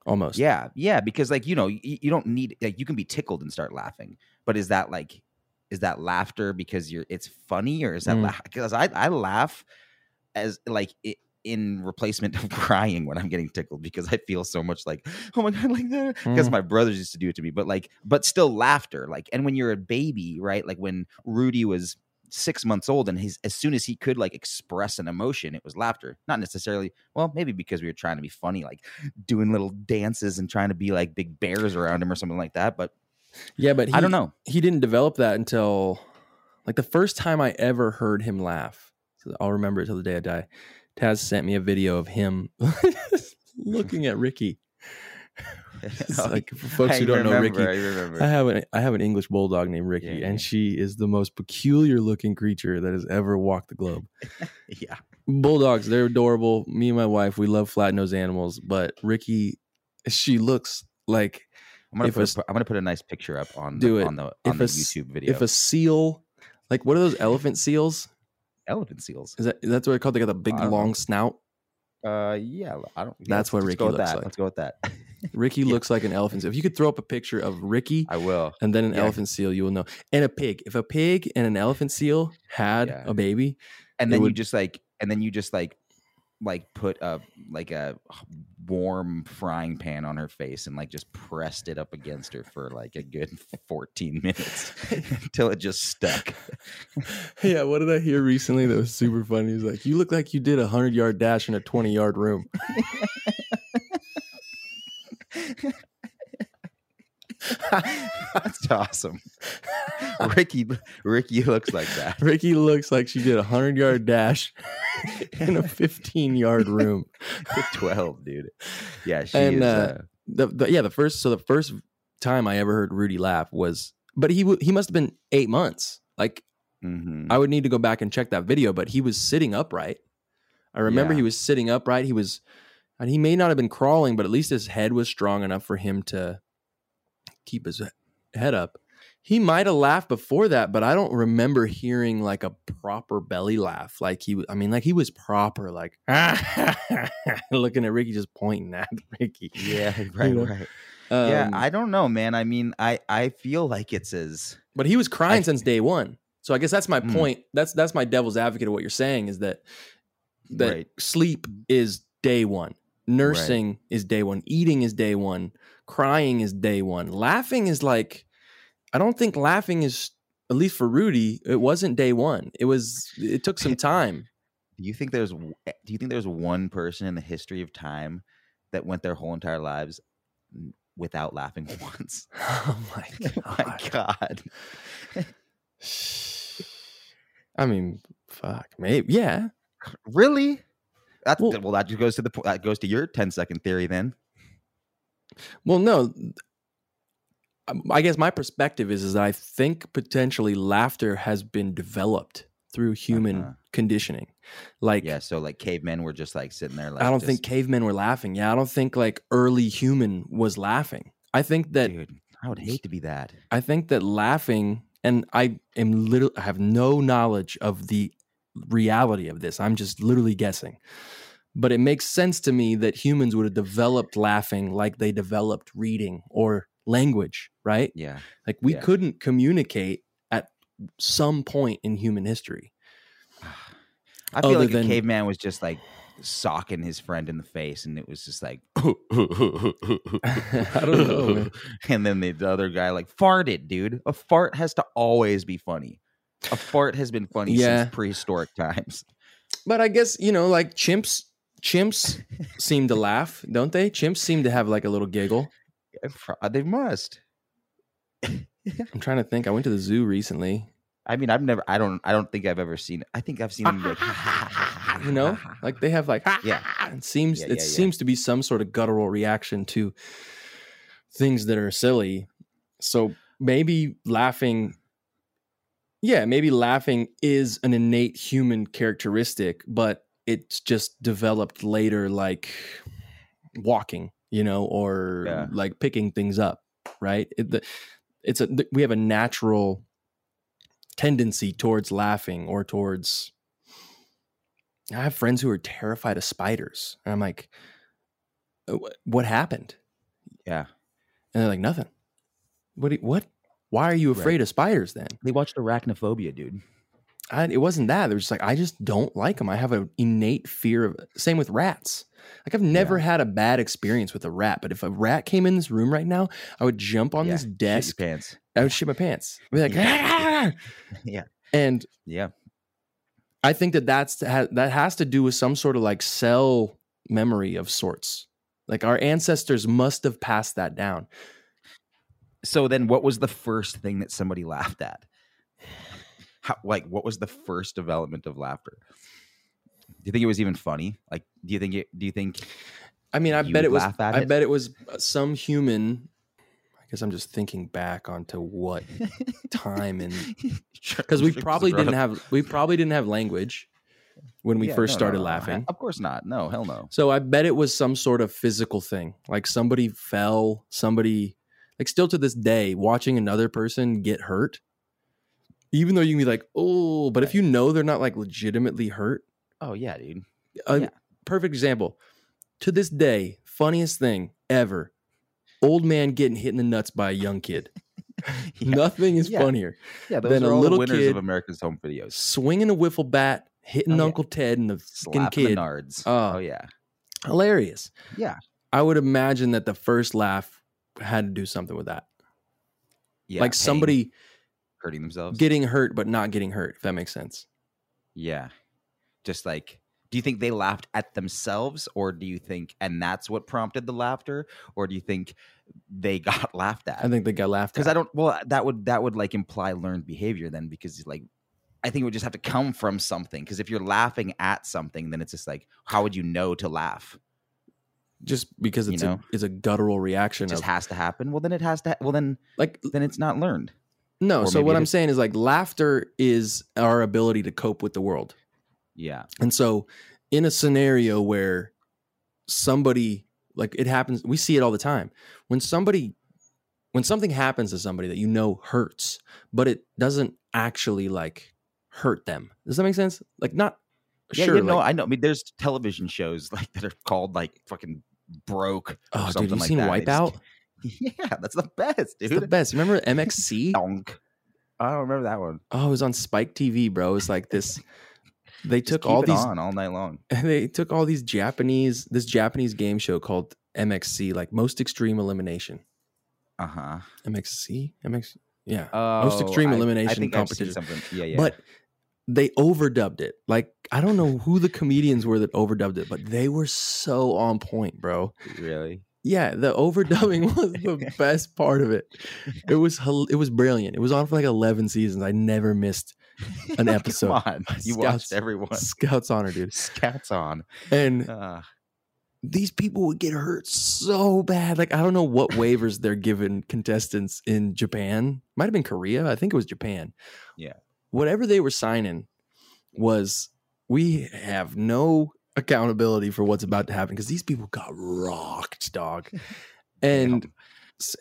Almost. Yeah, yeah, because like you know, you, you don't need like you can be tickled and start laughing, but is that like is that laughter because you're it's funny or is that Mm. because I I laugh as like i in replacement of crying when I'm getting tickled because I feel so much like oh my god like that because Mm. my brothers used to do it to me, but like but still laughter like and when you're a baby right like when Rudy was six months old and his as soon as he could like express an emotion it was laughter not necessarily well maybe because we were trying to be funny like doing little dances and trying to be like big bears around him or something like that but Yeah, but he, i don't know He didn't develop that until like the first time I ever heard him laugh. So I'll remember it till the day I die. Taz sent me a video of him looking at Ricky. It's oh, like for folks I who don't know Ricky, i I have an I have an English bulldog named Ricky, Yeah, and yeah. she is the most peculiar looking creature that has ever walked the globe. yeah Bulldogs, they're adorable. Me and my wife, we love flat nosed animals, but Ricky, she looks like i'm gonna put a- i'm gonna put a nice picture up on Do the, it. on the on If the a youtube video if a seal, like what are those elephant seals? elephant seals Is that that's what they're called? They got the big don't know. long snout. uh yeah i don't That's what Ricky looks that. like. let's go with that Ricky Yeah. looks like an elephant. seal. If you could throw up a picture of Ricky i will and then an Yeah. elephant seal, you will know. And a pig. If a pig and an elephant seal had Yeah. a baby, and then you just like and then you just like like put a like a warm frying pan on her face and like just pressed it up against her for like a good 14 minutes until it just stuck yeah. What did I hear recently that was super funny? He was like, "You look like you did a hundred yard dash in a twenty yard room." that's awesome ricky ricky looks like that Ricky looks like she did a hundred yard dash in a fifteen yard room. 12 dude yeah she And, is uh, uh, the, the yeah the first so the first time I ever heard Rudy laugh was but he w- he must have been eight months like mhm. I would need to go back and check that video but he was sitting upright I remember Yeah. he was sitting upright he was And he may not have been crawling, but at least his head was strong enough for him to keep his head up. He might have laughed before that, but I don't remember hearing like a proper belly laugh. Like he, I mean, like he was proper, like looking at Ricky, just pointing at Ricky. Yeah, right, know? right. yeah, Um, I don't know, man. I mean, I I feel like it's his, but he was crying I- since day one. So I guess that's my Mm. point. That's that's my devil's advocate of what you're saying is that that Right. sleep is day one, nursing is day one, eating is day one, crying is day one, laughing is like I don't think laughing is at least for Rudy. It wasn't day one. It was. It took some time. Do you think there's eh, do you think there's one person in the history of time that went their whole entire lives without laughing once? Oh my Oh my god. I mean, fuck, maybe yeah. Really? That's Well- well, that just goes to the that goes to your 10 second theory then. Well, no. Um, I guess my perspective is is that I think potentially laughter has been developed through human Uh-huh. conditioning. Like Yeah, so like cavemen were just like sitting there like I don't just- think cavemen were laughing. Yeah, I don't think like early human was laughing. I think that dude, I would hate to be that. I think that laughing, and I am little, I have no knowledge of the reality of this. I'm just literally guessing. But it makes sense to me that humans would have developed laughing like they developed reading or language, right? Yeah. Like we Yeah. couldn't communicate at some point in human history. I feel like than- a caveman was just like socking his friend in the face and it was just like I don't know. man. and then the, the other guy like farted, dude. A fart has to always be funny. A fart has been funny Yeah. since prehistoric times. But I guess, you know, like chimps chimps seem to laugh, don't they? Chimps seem to have like a little giggle. Uh, they must. I'm trying to think. I went to the zoo recently. I mean, I've never. I don't. I don't think I've ever seen. I think I've seen them like, you know like they have like Yeah. it seems Yeah, it yeah. seems to be some sort of guttural reaction to things that are silly so maybe laughing yeah maybe laughing is an innate human characteristic but it's just developed later like walking you know or Yeah. like picking things up right it, the, it's a we have a natural tendency towards laughing or towards I have friends who are terrified of spiders. And I'm like, "Uh, what happened? yeah. And they're like, nothing. What? you- What? Why are you Right. afraid of spiders then? They watched Arachnophobia, dude. I, it wasn't that. They're just like, I just don't like them. I have an innate fear of. Same with rats. Like I've never had a bad experience with a rat, but if a rat came in this room right now, I would jump on Yeah, this desk. pants. I would shit my pants. I'd be like, Yeah. "Ah!" Yeah. and Yeah. I think that that's that has to do with some sort of like cell memory of sorts. Like our ancestors must have passed that down. So then, what was the first thing that somebody laughed at? How, like, what was the first development of laughter? Do you think it was even funny? Like, do you think it? Do you think? I mean, I bet it was. I it? bet it was uh, some human. I guess I'm just thinking back onto what time and because we probably didn't have we probably didn't have language when we Yeah, first no, no, started no, no. laughing. Of course not. No, hell no. So I bet it was some sort of physical thing. Like somebody fell, somebody like still to this day, watching another person get hurt. Even though you can be like, oh, but if you know they're not like legitimately hurt, Oh yeah, dude. a Yeah. perfect example. To this day, funniest thing ever. Old man getting hit in the nuts by a young kid. Yeah. Nothing is Yeah. funnier. Yeah, are a all little kid of America's Home Videos. Swinging a wiffle bat, hitting Oh. Uncle Ted and the fucking Slapping the kid. nards. Oh. oh yeah. Hilarious. Yeah. I would imagine that the first laugh had to do something with that. Yeah. like pain, somebody hurting themselves. getting hurt but not getting hurt, if that makes sense. Yeah. Just like, do you think they laughed at themselves or do you think, and that's what prompted the laughter? Or do you think they got laughed at? I think they got laughed Because. I don't, well, that would, that would like imply learned behavior then because like, I think it would just have to come from something. Because if you're laughing at something, then it's just like, how would you know to laugh? just because you it's know? a it's a guttural reaction It just of has to happen. Well, then it has to, Ha- well, then, like then it's not learned. No. or So what I'm is- saying is like laughter is our ability to cope with the world. Yeah. And so in a scenario where somebody like it happens we see it all the time when somebody when something happens to somebody that you know hurts but it doesn't actually like hurt them does that make sense like not Yeah, sure you know, like, I know. I mean, there's television shows like that are called like fucking broke. or oh dude something you like seen that. Wipeout Yeah, that's the best, dude. it's the best remember mxc Donk. I don't remember that one. oh it was on spike tv bro it was like this they took all it these on all night long. they took all these japanese this japanese game show called mxc like most extreme elimination Uh huh. mxc mx yeah Oh, Most extreme I- I elimination seen competition. something. Yeah, yeah. But they overdubbed it. Like I don't know who the comedians were that overdubbed it, but they were so on point, bro. really, Yeah, the overdubbing was the best part of it. It was it was brilliant. It was on for like 11 seasons. I never missed an episode. On, you Scouts- watched everyone. Scouts honor, dude. Scouts on. And Uh, these people would get hurt so bad. Like I don't know what waivers they're giving contestants in Japan. Might have been Korea. I think it was Japan. Yeah. Whatever they were signing was we have no accountability for what's about to happen because these people got rocked, dog. And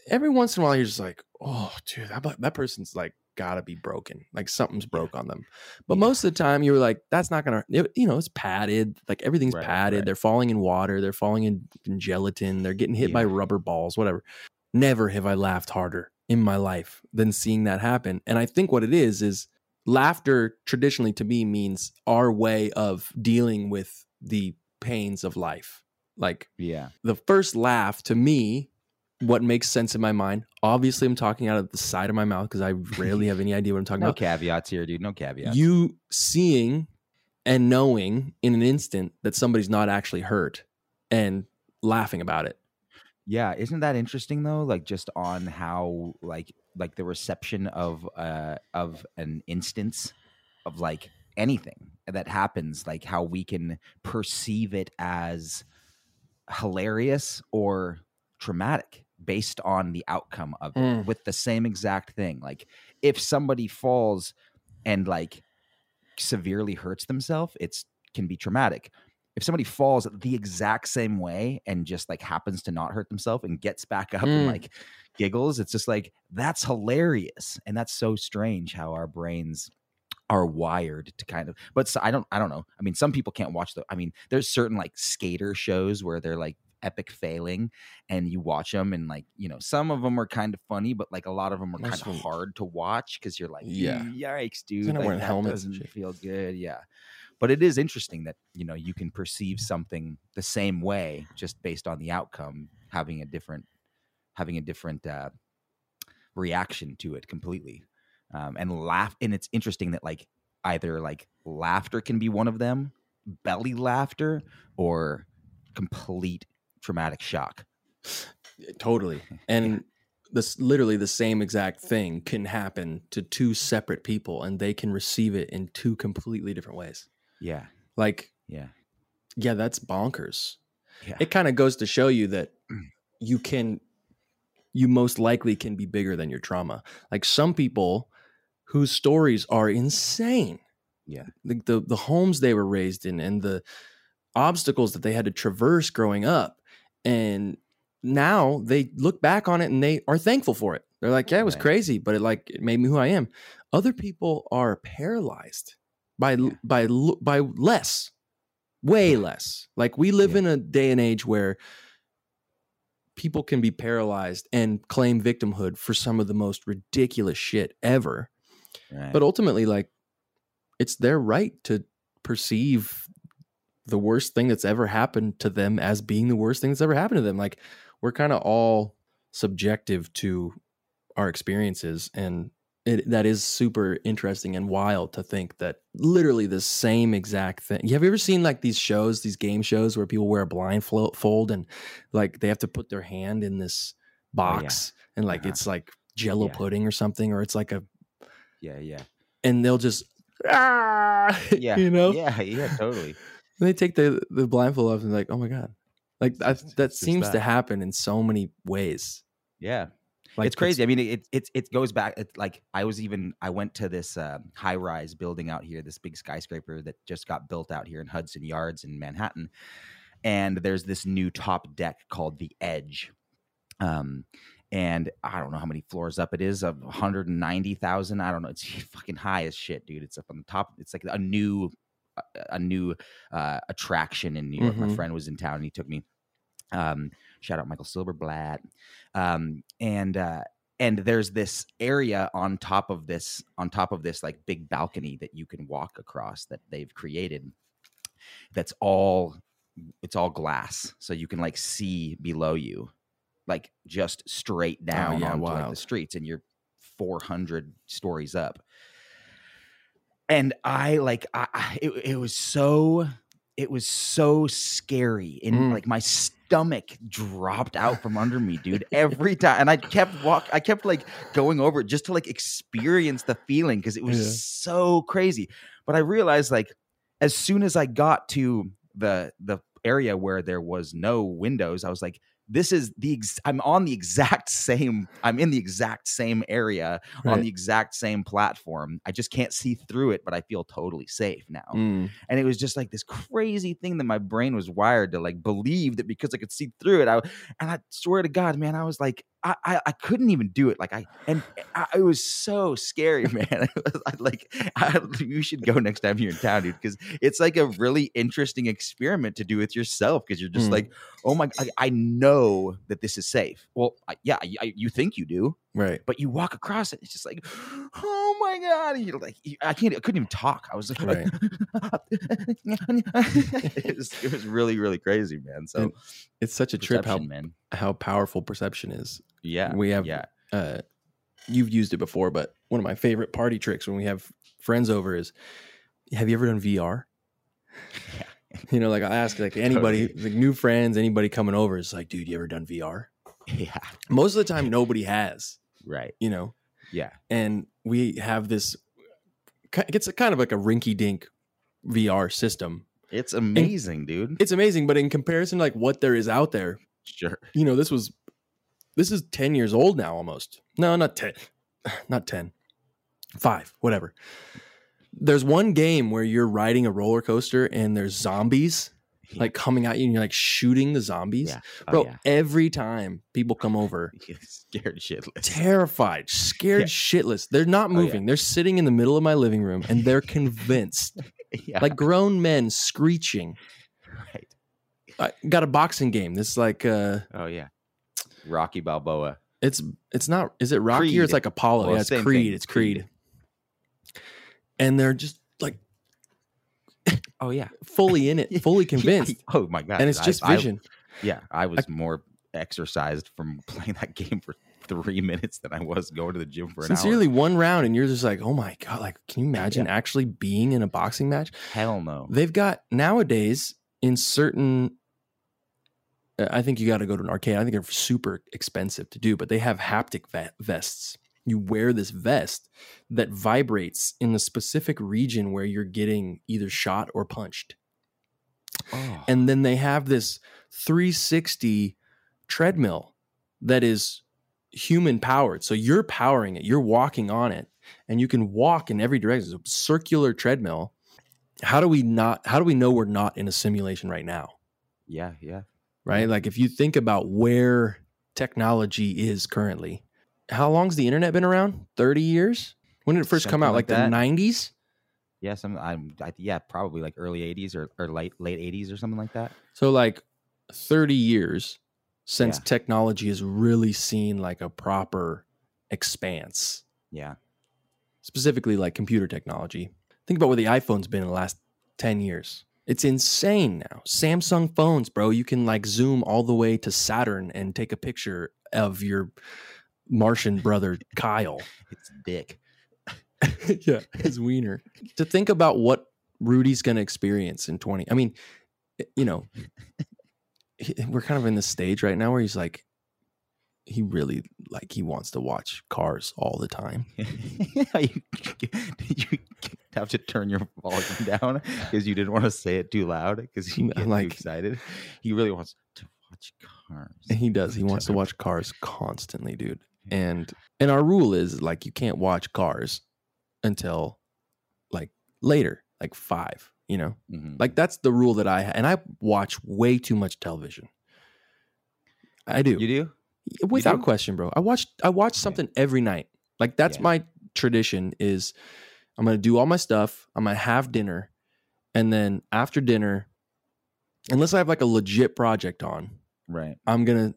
every once in a while you're just like, oh, dude, that that person's like gotta be broken. Like something's broke on them. But Yeah. most of the time you were like, that's not gonna. it- you know, it's padded. Like everything's Right, padded. right. They're falling in water. They're falling in, in gelatin. They're getting hit by rubber balls. Whatever. Never have I laughed harder in my life than seeing that happen. And I think what it is is laughter traditionally to me means our way of dealing with the pains of life. Like yeah, the first laugh to me, what makes sense in my mind, obviously I'm talking out of the side of my mouth because I rarely have any idea what I'm talking no about. No caveats here, dude. No caveats. You seeing and knowing in an instant that somebody's not actually hurt and laughing about it. Yeah, isn't that interesting though? Like just on how like like the reception of uh of an instance of like anything that happens, like how we can perceive it as hilarious or traumatic based on the outcome of it Mm. with the same exact thing. Like if somebody falls and like severely hurts themselves, it's can be traumatic. If somebody falls the exact same way and just like happens to not hurt themselves and gets back up and Mm. like giggles, it's just like that's hilarious. And that's so strange how our brains are wired to kind of but so, I don't I don't know. I mean some people can't watch the I mean there's certain like skater shows where they're like epic failing and you watch them and like you know some of them are kind of funny but like a lot of them are kind of hard to watch because you're like Yeah. yikes dude like, wearing that helmets doesn't feel good. Yeah. But it is interesting that you know you can perceive something the same way just based on the outcome having a different having a different uh, reaction to it completely um, and laugh and it's interesting that like either like laughter can be one of them belly laughter or complete traumatic shock Totally. And this literally the same exact thing can happen to two separate people and they can receive it in two completely different ways. yeah Like, yeah yeah, that's bonkers. yeah It kind of goes to show you that you can you most likely can be bigger than your trauma. Like some people whose stories are insane. Yeah. The the, the homes they were raised in and the obstacles that they had to traverse growing up and now they look back on it and they are thankful for it. They're like, yeah, it was Right. crazy, but it like it made me who I am. Other people are paralyzed by Yeah. by by less, way less. Like we live Yeah. in a day and age where people can be paralyzed and claim victimhood for some of the most ridiculous shit ever. Right. But ultimately, like, it's their right to perceive the worst thing that's ever happened to them as being the worst thing that's ever happened to them. Like, we're kind of all subjective to our experiences. And it, that is super interesting and wild to think that literally the same exact thing. Have you ever seen like these shows, these game shows where people wear a blindfold and like they have to put their hand in this box and like Uh-huh. it's like jello Yeah. pudding or something, or it's like a yeah yeah and they'll just ah, yeah you know yeah yeah totally they take the the blindfold off and like oh my god like I, that it's seems to happen in so many ways yeah like it's crazy. I mean, it it it goes back. It, like I was even I went to this uh, high rise building out here, this big skyscraper that just got built out here in Hudson Yards in Manhattan, and there's this new top deck called the Edge. Um, and I don't know how many floors up it is of 190,000. I don't know. It's fucking high as shit, dude. It's up on the top. It's like a new, a new uh, attraction in New York. My Mhm. friend was in town and he took me. Um, shout out Michael Silverblatt. Um, and uh, and there's this area on top of this on top of this like big balcony that you can walk across that they've created. That's all it's all glass, so you can like see below you, like just straight down yeah, onto like, the streets, and you're 400 stories up. And I like I, it, it was so it was so scary and Mm. like my stomach dropped out from under me dude every time and i kept walk i kept like going over it just to like experience the feeling because it was Yeah. so crazy but i realized like as soon as i got to the the area where there was no windows i was like this is the ex- i'm on the exact same i'm in the exact same area on the exact same platform i just can't see through it but i feel totally safe now Mm. and it was just like this crazy thing that my brain was wired to like believe that because I could see through it. I and I swear to God, man, I was like, I I, I couldn't even do it. Like I and I, it was so scary, man. I, like I, you should go next time you're in town, dude, because it's like a really interesting experiment to do with yourself. Because you're just Mm. like, oh my, I, I know that this is safe. Well, I, yeah, I, you think you do, Right. but you walk across it, it's just like, oh my god! You're like, I can't, I couldn't even talk. I was like, Right. it, was, it was really, really crazy, man. So And It's such a trip how man. how powerful perception is. Yeah, we have yeah, uh you've used it before, but one of my favorite party tricks when we have friends over is have you ever done VR? Yeah. You know, like I ask like anybody, Totally. like new friends, anybody coming over is like, dude, you ever done VR? yeah, Most of the time nobody has, right, you know. yeah, And we have this it's a kind of like a rinky dink VR system. it's amazing, dude. It's amazing, but in comparison to like what there is out there, Sure, you know, this was this is 10 years old now almost. No, not 10. Not 10. 5, whatever. There's one game where you're riding a roller coaster and there's zombies Yeah. like coming at you and you're like shooting the zombies. Yeah. Oh, Bro, yeah. every time people come over, scared shitless. terrified, scared shitless. They're not Oh, moving. They're sitting in the middle of my living room and they're convinced. like grown men screeching. right. I got a boxing game. This is like uh Oh yeah, Rocky Balboa. it's it's not is it Rocky or it's Creed. like Apollo? Well, yeah, it's Creed. thing. It's Creed. And they're just like Oh yeah, fully in it, fully convinced. Yeah. Oh my god, And it's just I- vision. yeah, I was more exercised from playing that game for three minutes than I was going to the gym for an Sincerely, one round, and you're just like, oh my god! Like, can you imagine actually being in a boxing match? Hell no. They've got nowadays in certain. uh, I think you got to go to an arcade. I think they're super expensive to do, but they have haptic vests. You wear this vest that vibrates in the specific region where you're getting either shot or punched. Oh, And then they have this 360 treadmill that is human powered. So you're powering it, you're walking on it, and you can walk in every direction. It's a circular treadmill. How do we not how do we know we're not in a simulation right now? yeah, yeah. Right? Like if you think about where technology is currently, how long's the internet been around? 30 years? When did it first come out? like Like, the 90s? Yeah, some I'm I, yeah, probably like early '80s or, or late late '80s or something like that. So like 30 years since Yeah. technology has really seen like a proper expanse, Yeah, specifically like computer technology. Think about where the iPhone's been in the last 10 years. It's insane now. Samsung phones, bro, you can like zoom all the way to Saturn and take a picture of your Martian brother Kyle. it's dick. yeah, his wiener. To think about what Rudy's going to experience in 20. I mean, you know, we're kind of in this stage right now where he's like he really like he wants to watch cars all the time. you, did you have to turn your volume down because you didn't want to say it too loud because you I'm get too like- excited? He really wants to watch cars. And he does. He wants to watch cars constantly, dude. And and our rule is like you can't watch cars until like later, like 5. You know, Mhm. like that's the rule that I and I watch way too much television. I do. you do? without do? question bro i watch i watch something every night like that's Yeah. my tradition is i'm gonna do all my stuff i'm gonna have dinner and then after dinner unless i have like a legit project on Right. i'm gonna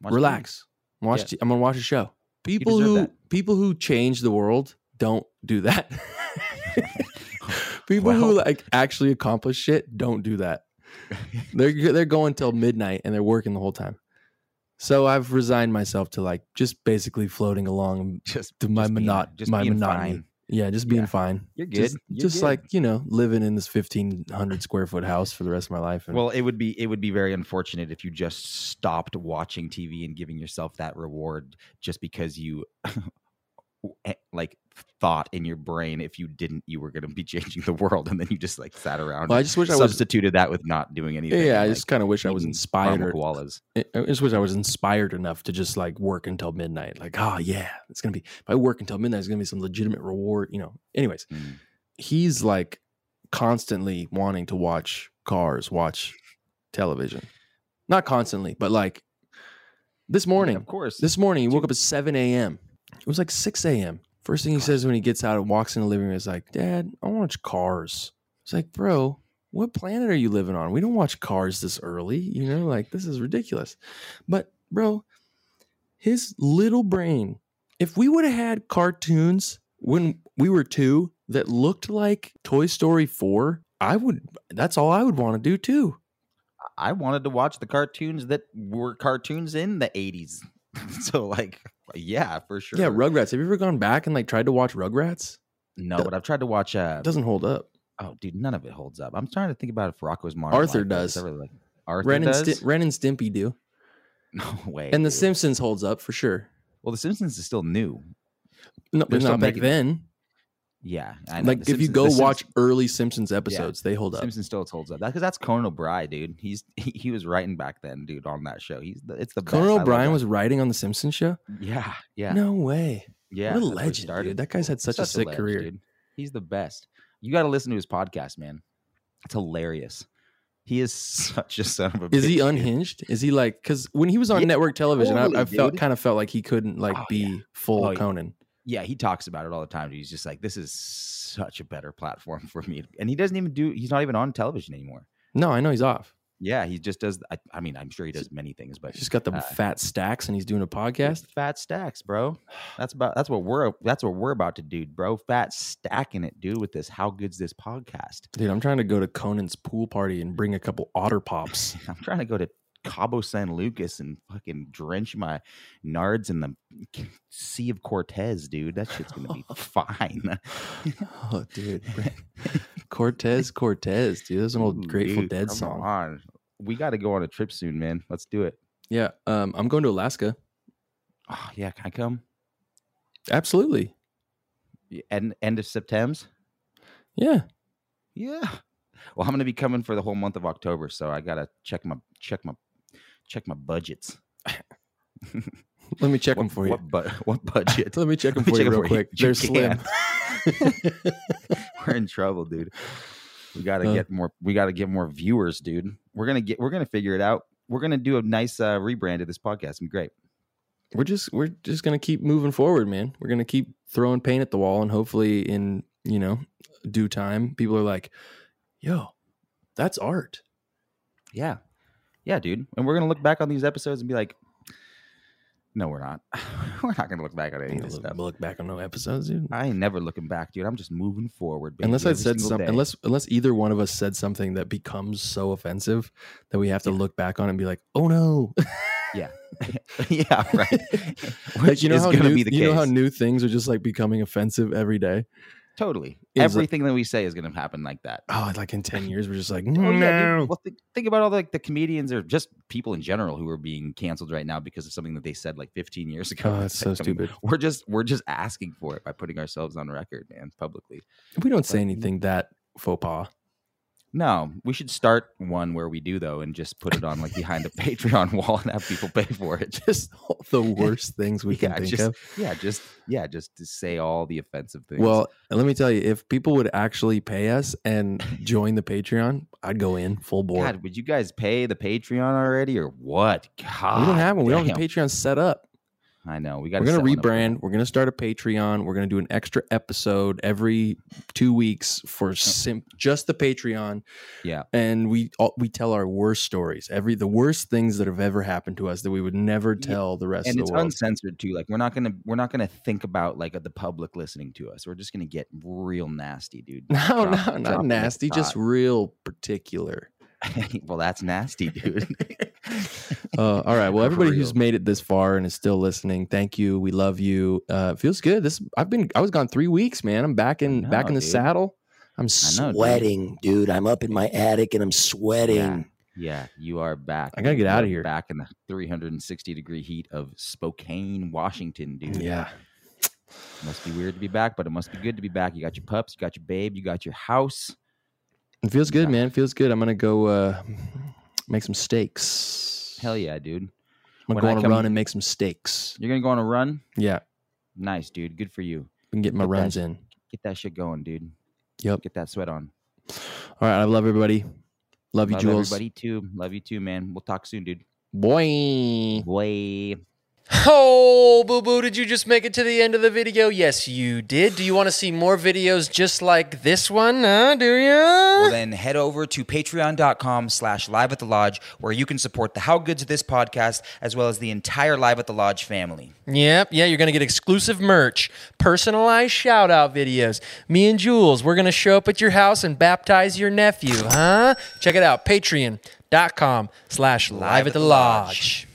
Watch relax watch Yeah. t- i'm gonna watch a show people who that. people who change the world don't do that people who like actually accomplish shit don't do that they're they're going till midnight and they're working the whole time. So I've resigned myself to like just basically floating along Just to my just being- monot just my monotony. fine. Yeah, just being Yeah. fine. You're good. Just, You're just good. like you know, living in this fifteen hundred square foot house for the rest of my life. And Well, it would be it would be very unfortunate if you just stopped watching TV and giving yourself that reward just because you eh, like thought in your brain if you didn't you were going to be changing the world and then you just like sat around Well, I just wish I substituted that with not doing anything. Yeah, I and, just kind of wish I was inspired. Or, koalas. I just wish I was inspired enough to just like work until midnight. Like, oh yeah, it's gonna be. If I work until midnight, it's gonna be some legitimate reward. You know. Anyways, Mm. he's like constantly wanting to watch cars, watch television. Not constantly, but like this Yeah, morning. of course. This morning he woke up at 7 a.m. It was like 6 a.m. First thing he says when he gets out and walks in the living room is like, Dad, I watch cars. It's like, bro, what planet are you living on? We don't watch cars this early. You know, like this is ridiculous. But bro, his little brain, if we would have had cartoons when we were two that looked like Toy Story 4, I would that's all I would want to do too. I wanted to watch the cartoons that were cartoons in the 80s. so like yeah, for sure. Yeah, Rugrats. Have you ever gone back and like tried to watch Rugrats? No, but I've tried to watch uh It doesn't hold up. Oh, dude, none of it holds up. I'm trying to think about if Rocko's Modern Arthur Life does. I really like Arthur Ren and, does. Sti- Ren and Stimpy do. no way. And The dude. Simpsons holds up for sure. well, The Simpsons is still new. No, They're but still not back making- then. Yeah, I know. Like if you go watch early Simpsons episodes, they hold up. Simpsons still holds up. That because that's Conan O'Brien, dude. He's he, he was writing back then, dude, on that show. He's the, it's the Conan love O'Brien was writing on the Simpsons show. yeah yeah No way. yeah. what a that's where it legend, dude. That guy's had such, a sick ledge, career. dude. He's the best. You got to listen to his podcast, man. It's hilarious. He is such a son of a. Is he dude. unhinged? Is he like because when he was on Yeah, network television, totally, I, I felt kind of felt like he couldn't like Oh, be yeah. full Oh, yeah. Conan. Yeah, he talks about it all the time. He's just like, this is such a better platform for me. And he doesn't even do, he's not even on television anymore. No, I know he's off. Yeah, he just does. I, I mean, I'm sure he does many things, but He's just got the uh, fat stacks and he's doing a podcast. fat stacks, bro. That's about that's what we're that's what we're about to do, bro. Fat stacking it, dude. With this, how good's this podcast? Dude, I'm trying to go to Conan's pool party and bring a couple otter pops. I'm trying to go to Cabo San Lucas and fucking drench my nards in the Sea of Cortez, dude. That shit's gonna be fine. oh, dude. Cortez, Cortez, dude. That's an old Grateful dude, Dead come song. on. We got to go on a trip soon, man. Let's do it. Yeah. Um, I'm going to Alaska. Oh, yeah, can I come? Absolutely. End end of September. Yeah. Yeah. Well, I'm gonna be coming for the whole month of October, so I gotta check my check my check my budgets. Let me check what, them for you. What, bu- what budget? Let me check them me for you real for quick. You They're slim. We're in trouble, dude. We gotta Uh. get more. We gotta get more viewers, dude. We're gonna get. We're gonna figure it out. We're gonna do a nice uh, rebrand of this podcast. Be great. we're just we're just gonna keep moving forward, man. We're gonna keep throwing paint at the wall, and hopefully, in you know due time, people are like, "Yo, that's art." Yeah, yeah, dude. And we're gonna look back on these episodes and be like, no, we're not. we're not gonna look back on any of this gonna stuff. look, look back on no episodes, dude. I ain't never looking back, dude. I'm just moving forward. Baby, unless I said something, unless unless either one of us said something that becomes so offensive that we have to Yeah. look back on it and be like, "Oh no." yeah, yeah, right. like Which you know is how gonna new, be the case. you case. know how new things are just like becoming offensive every day. Totally. Is, Everything that we say is gonna happen like that. Oh, like in ten years, we're just like, Oh, no. yeah. Well, think, think about all the, like the comedians or just people in general who are being canceled right now because of something that they said like 15 years ago. Oh, It's that's so like, um, stupid. We're just we're just asking for it by putting ourselves on record, man, publicly. We don't say anything that faux pas. No, we should start one where we do though, and just put it on like behind a Patreon wall and have people pay for it. Just all the worst things we can yeah, think just of. yeah, just yeah, just to say all the offensive things. Well, let me tell you, if people would actually pay us and join the Patreon, I'd go in full board. God, would you guys pay the Patreon already or what? God, we don't have one. We don't have the Patreon set up. I know we got. We're gonna rebrand. We're gonna start a Patreon. We're gonna do an extra episode every two weeks for sim- just the Patreon. Yeah. and we all, we tell our worst stories, every the worst things that have ever happened to us that we would never Yeah, tell the rest and of it's the world. And it's uncensored too. Like we're not gonna we're not gonna think about like the public listening to us. We're just gonna get real nasty, dude. no, Drop- no, drop not nasty. Just real particular. well, that's nasty, dude. Uh, all right. Well, everybody who's made it this far and is still listening, thank you. We love you. Uh, it feels good. This I've been I was gone three weeks, man. I'm back in know, back in the dude. saddle. I'm know, dude. sweating, dude. I'm up in my attic and I'm sweating. yeah, you are back. I gotta get out of here. Back in the 360 degree heat of Spokane, Washington, dude. Yeah. It Must be weird to be back, but it must be good to be back. You got your pups, you got your babe, you got your house. It feels good, Yeah. man. It feels good. I'm gonna go uh, make some steaks. Hell yeah, dude. I'm gonna I go on a come- run and make some steaks. You're gonna go on a run? Yeah, Nice, dude. Good for you. can get my Get that runs in. Get that shit going, dude. Yep. Get that sweat on. All right. I love everybody. Love you, Love Jules. everybody too. Love you too, man. We'll talk soon, dude. Boy. Boy. Oh, boo boo, did you just make it to the end of the video? Yes, you did. Do you want to see more videos just like this one? Huh? Do you? Well, then head over to patreon.com slash live at the lodge where you can support the How Good's This podcast as well as the entire Live at the Lodge family. Yep, yeah, you're going to get exclusive merch, personalized shout out videos. Me and Jules, we're going to show up at your house and baptize your nephew, huh? Check it out, patreon.com slash live at the lodge.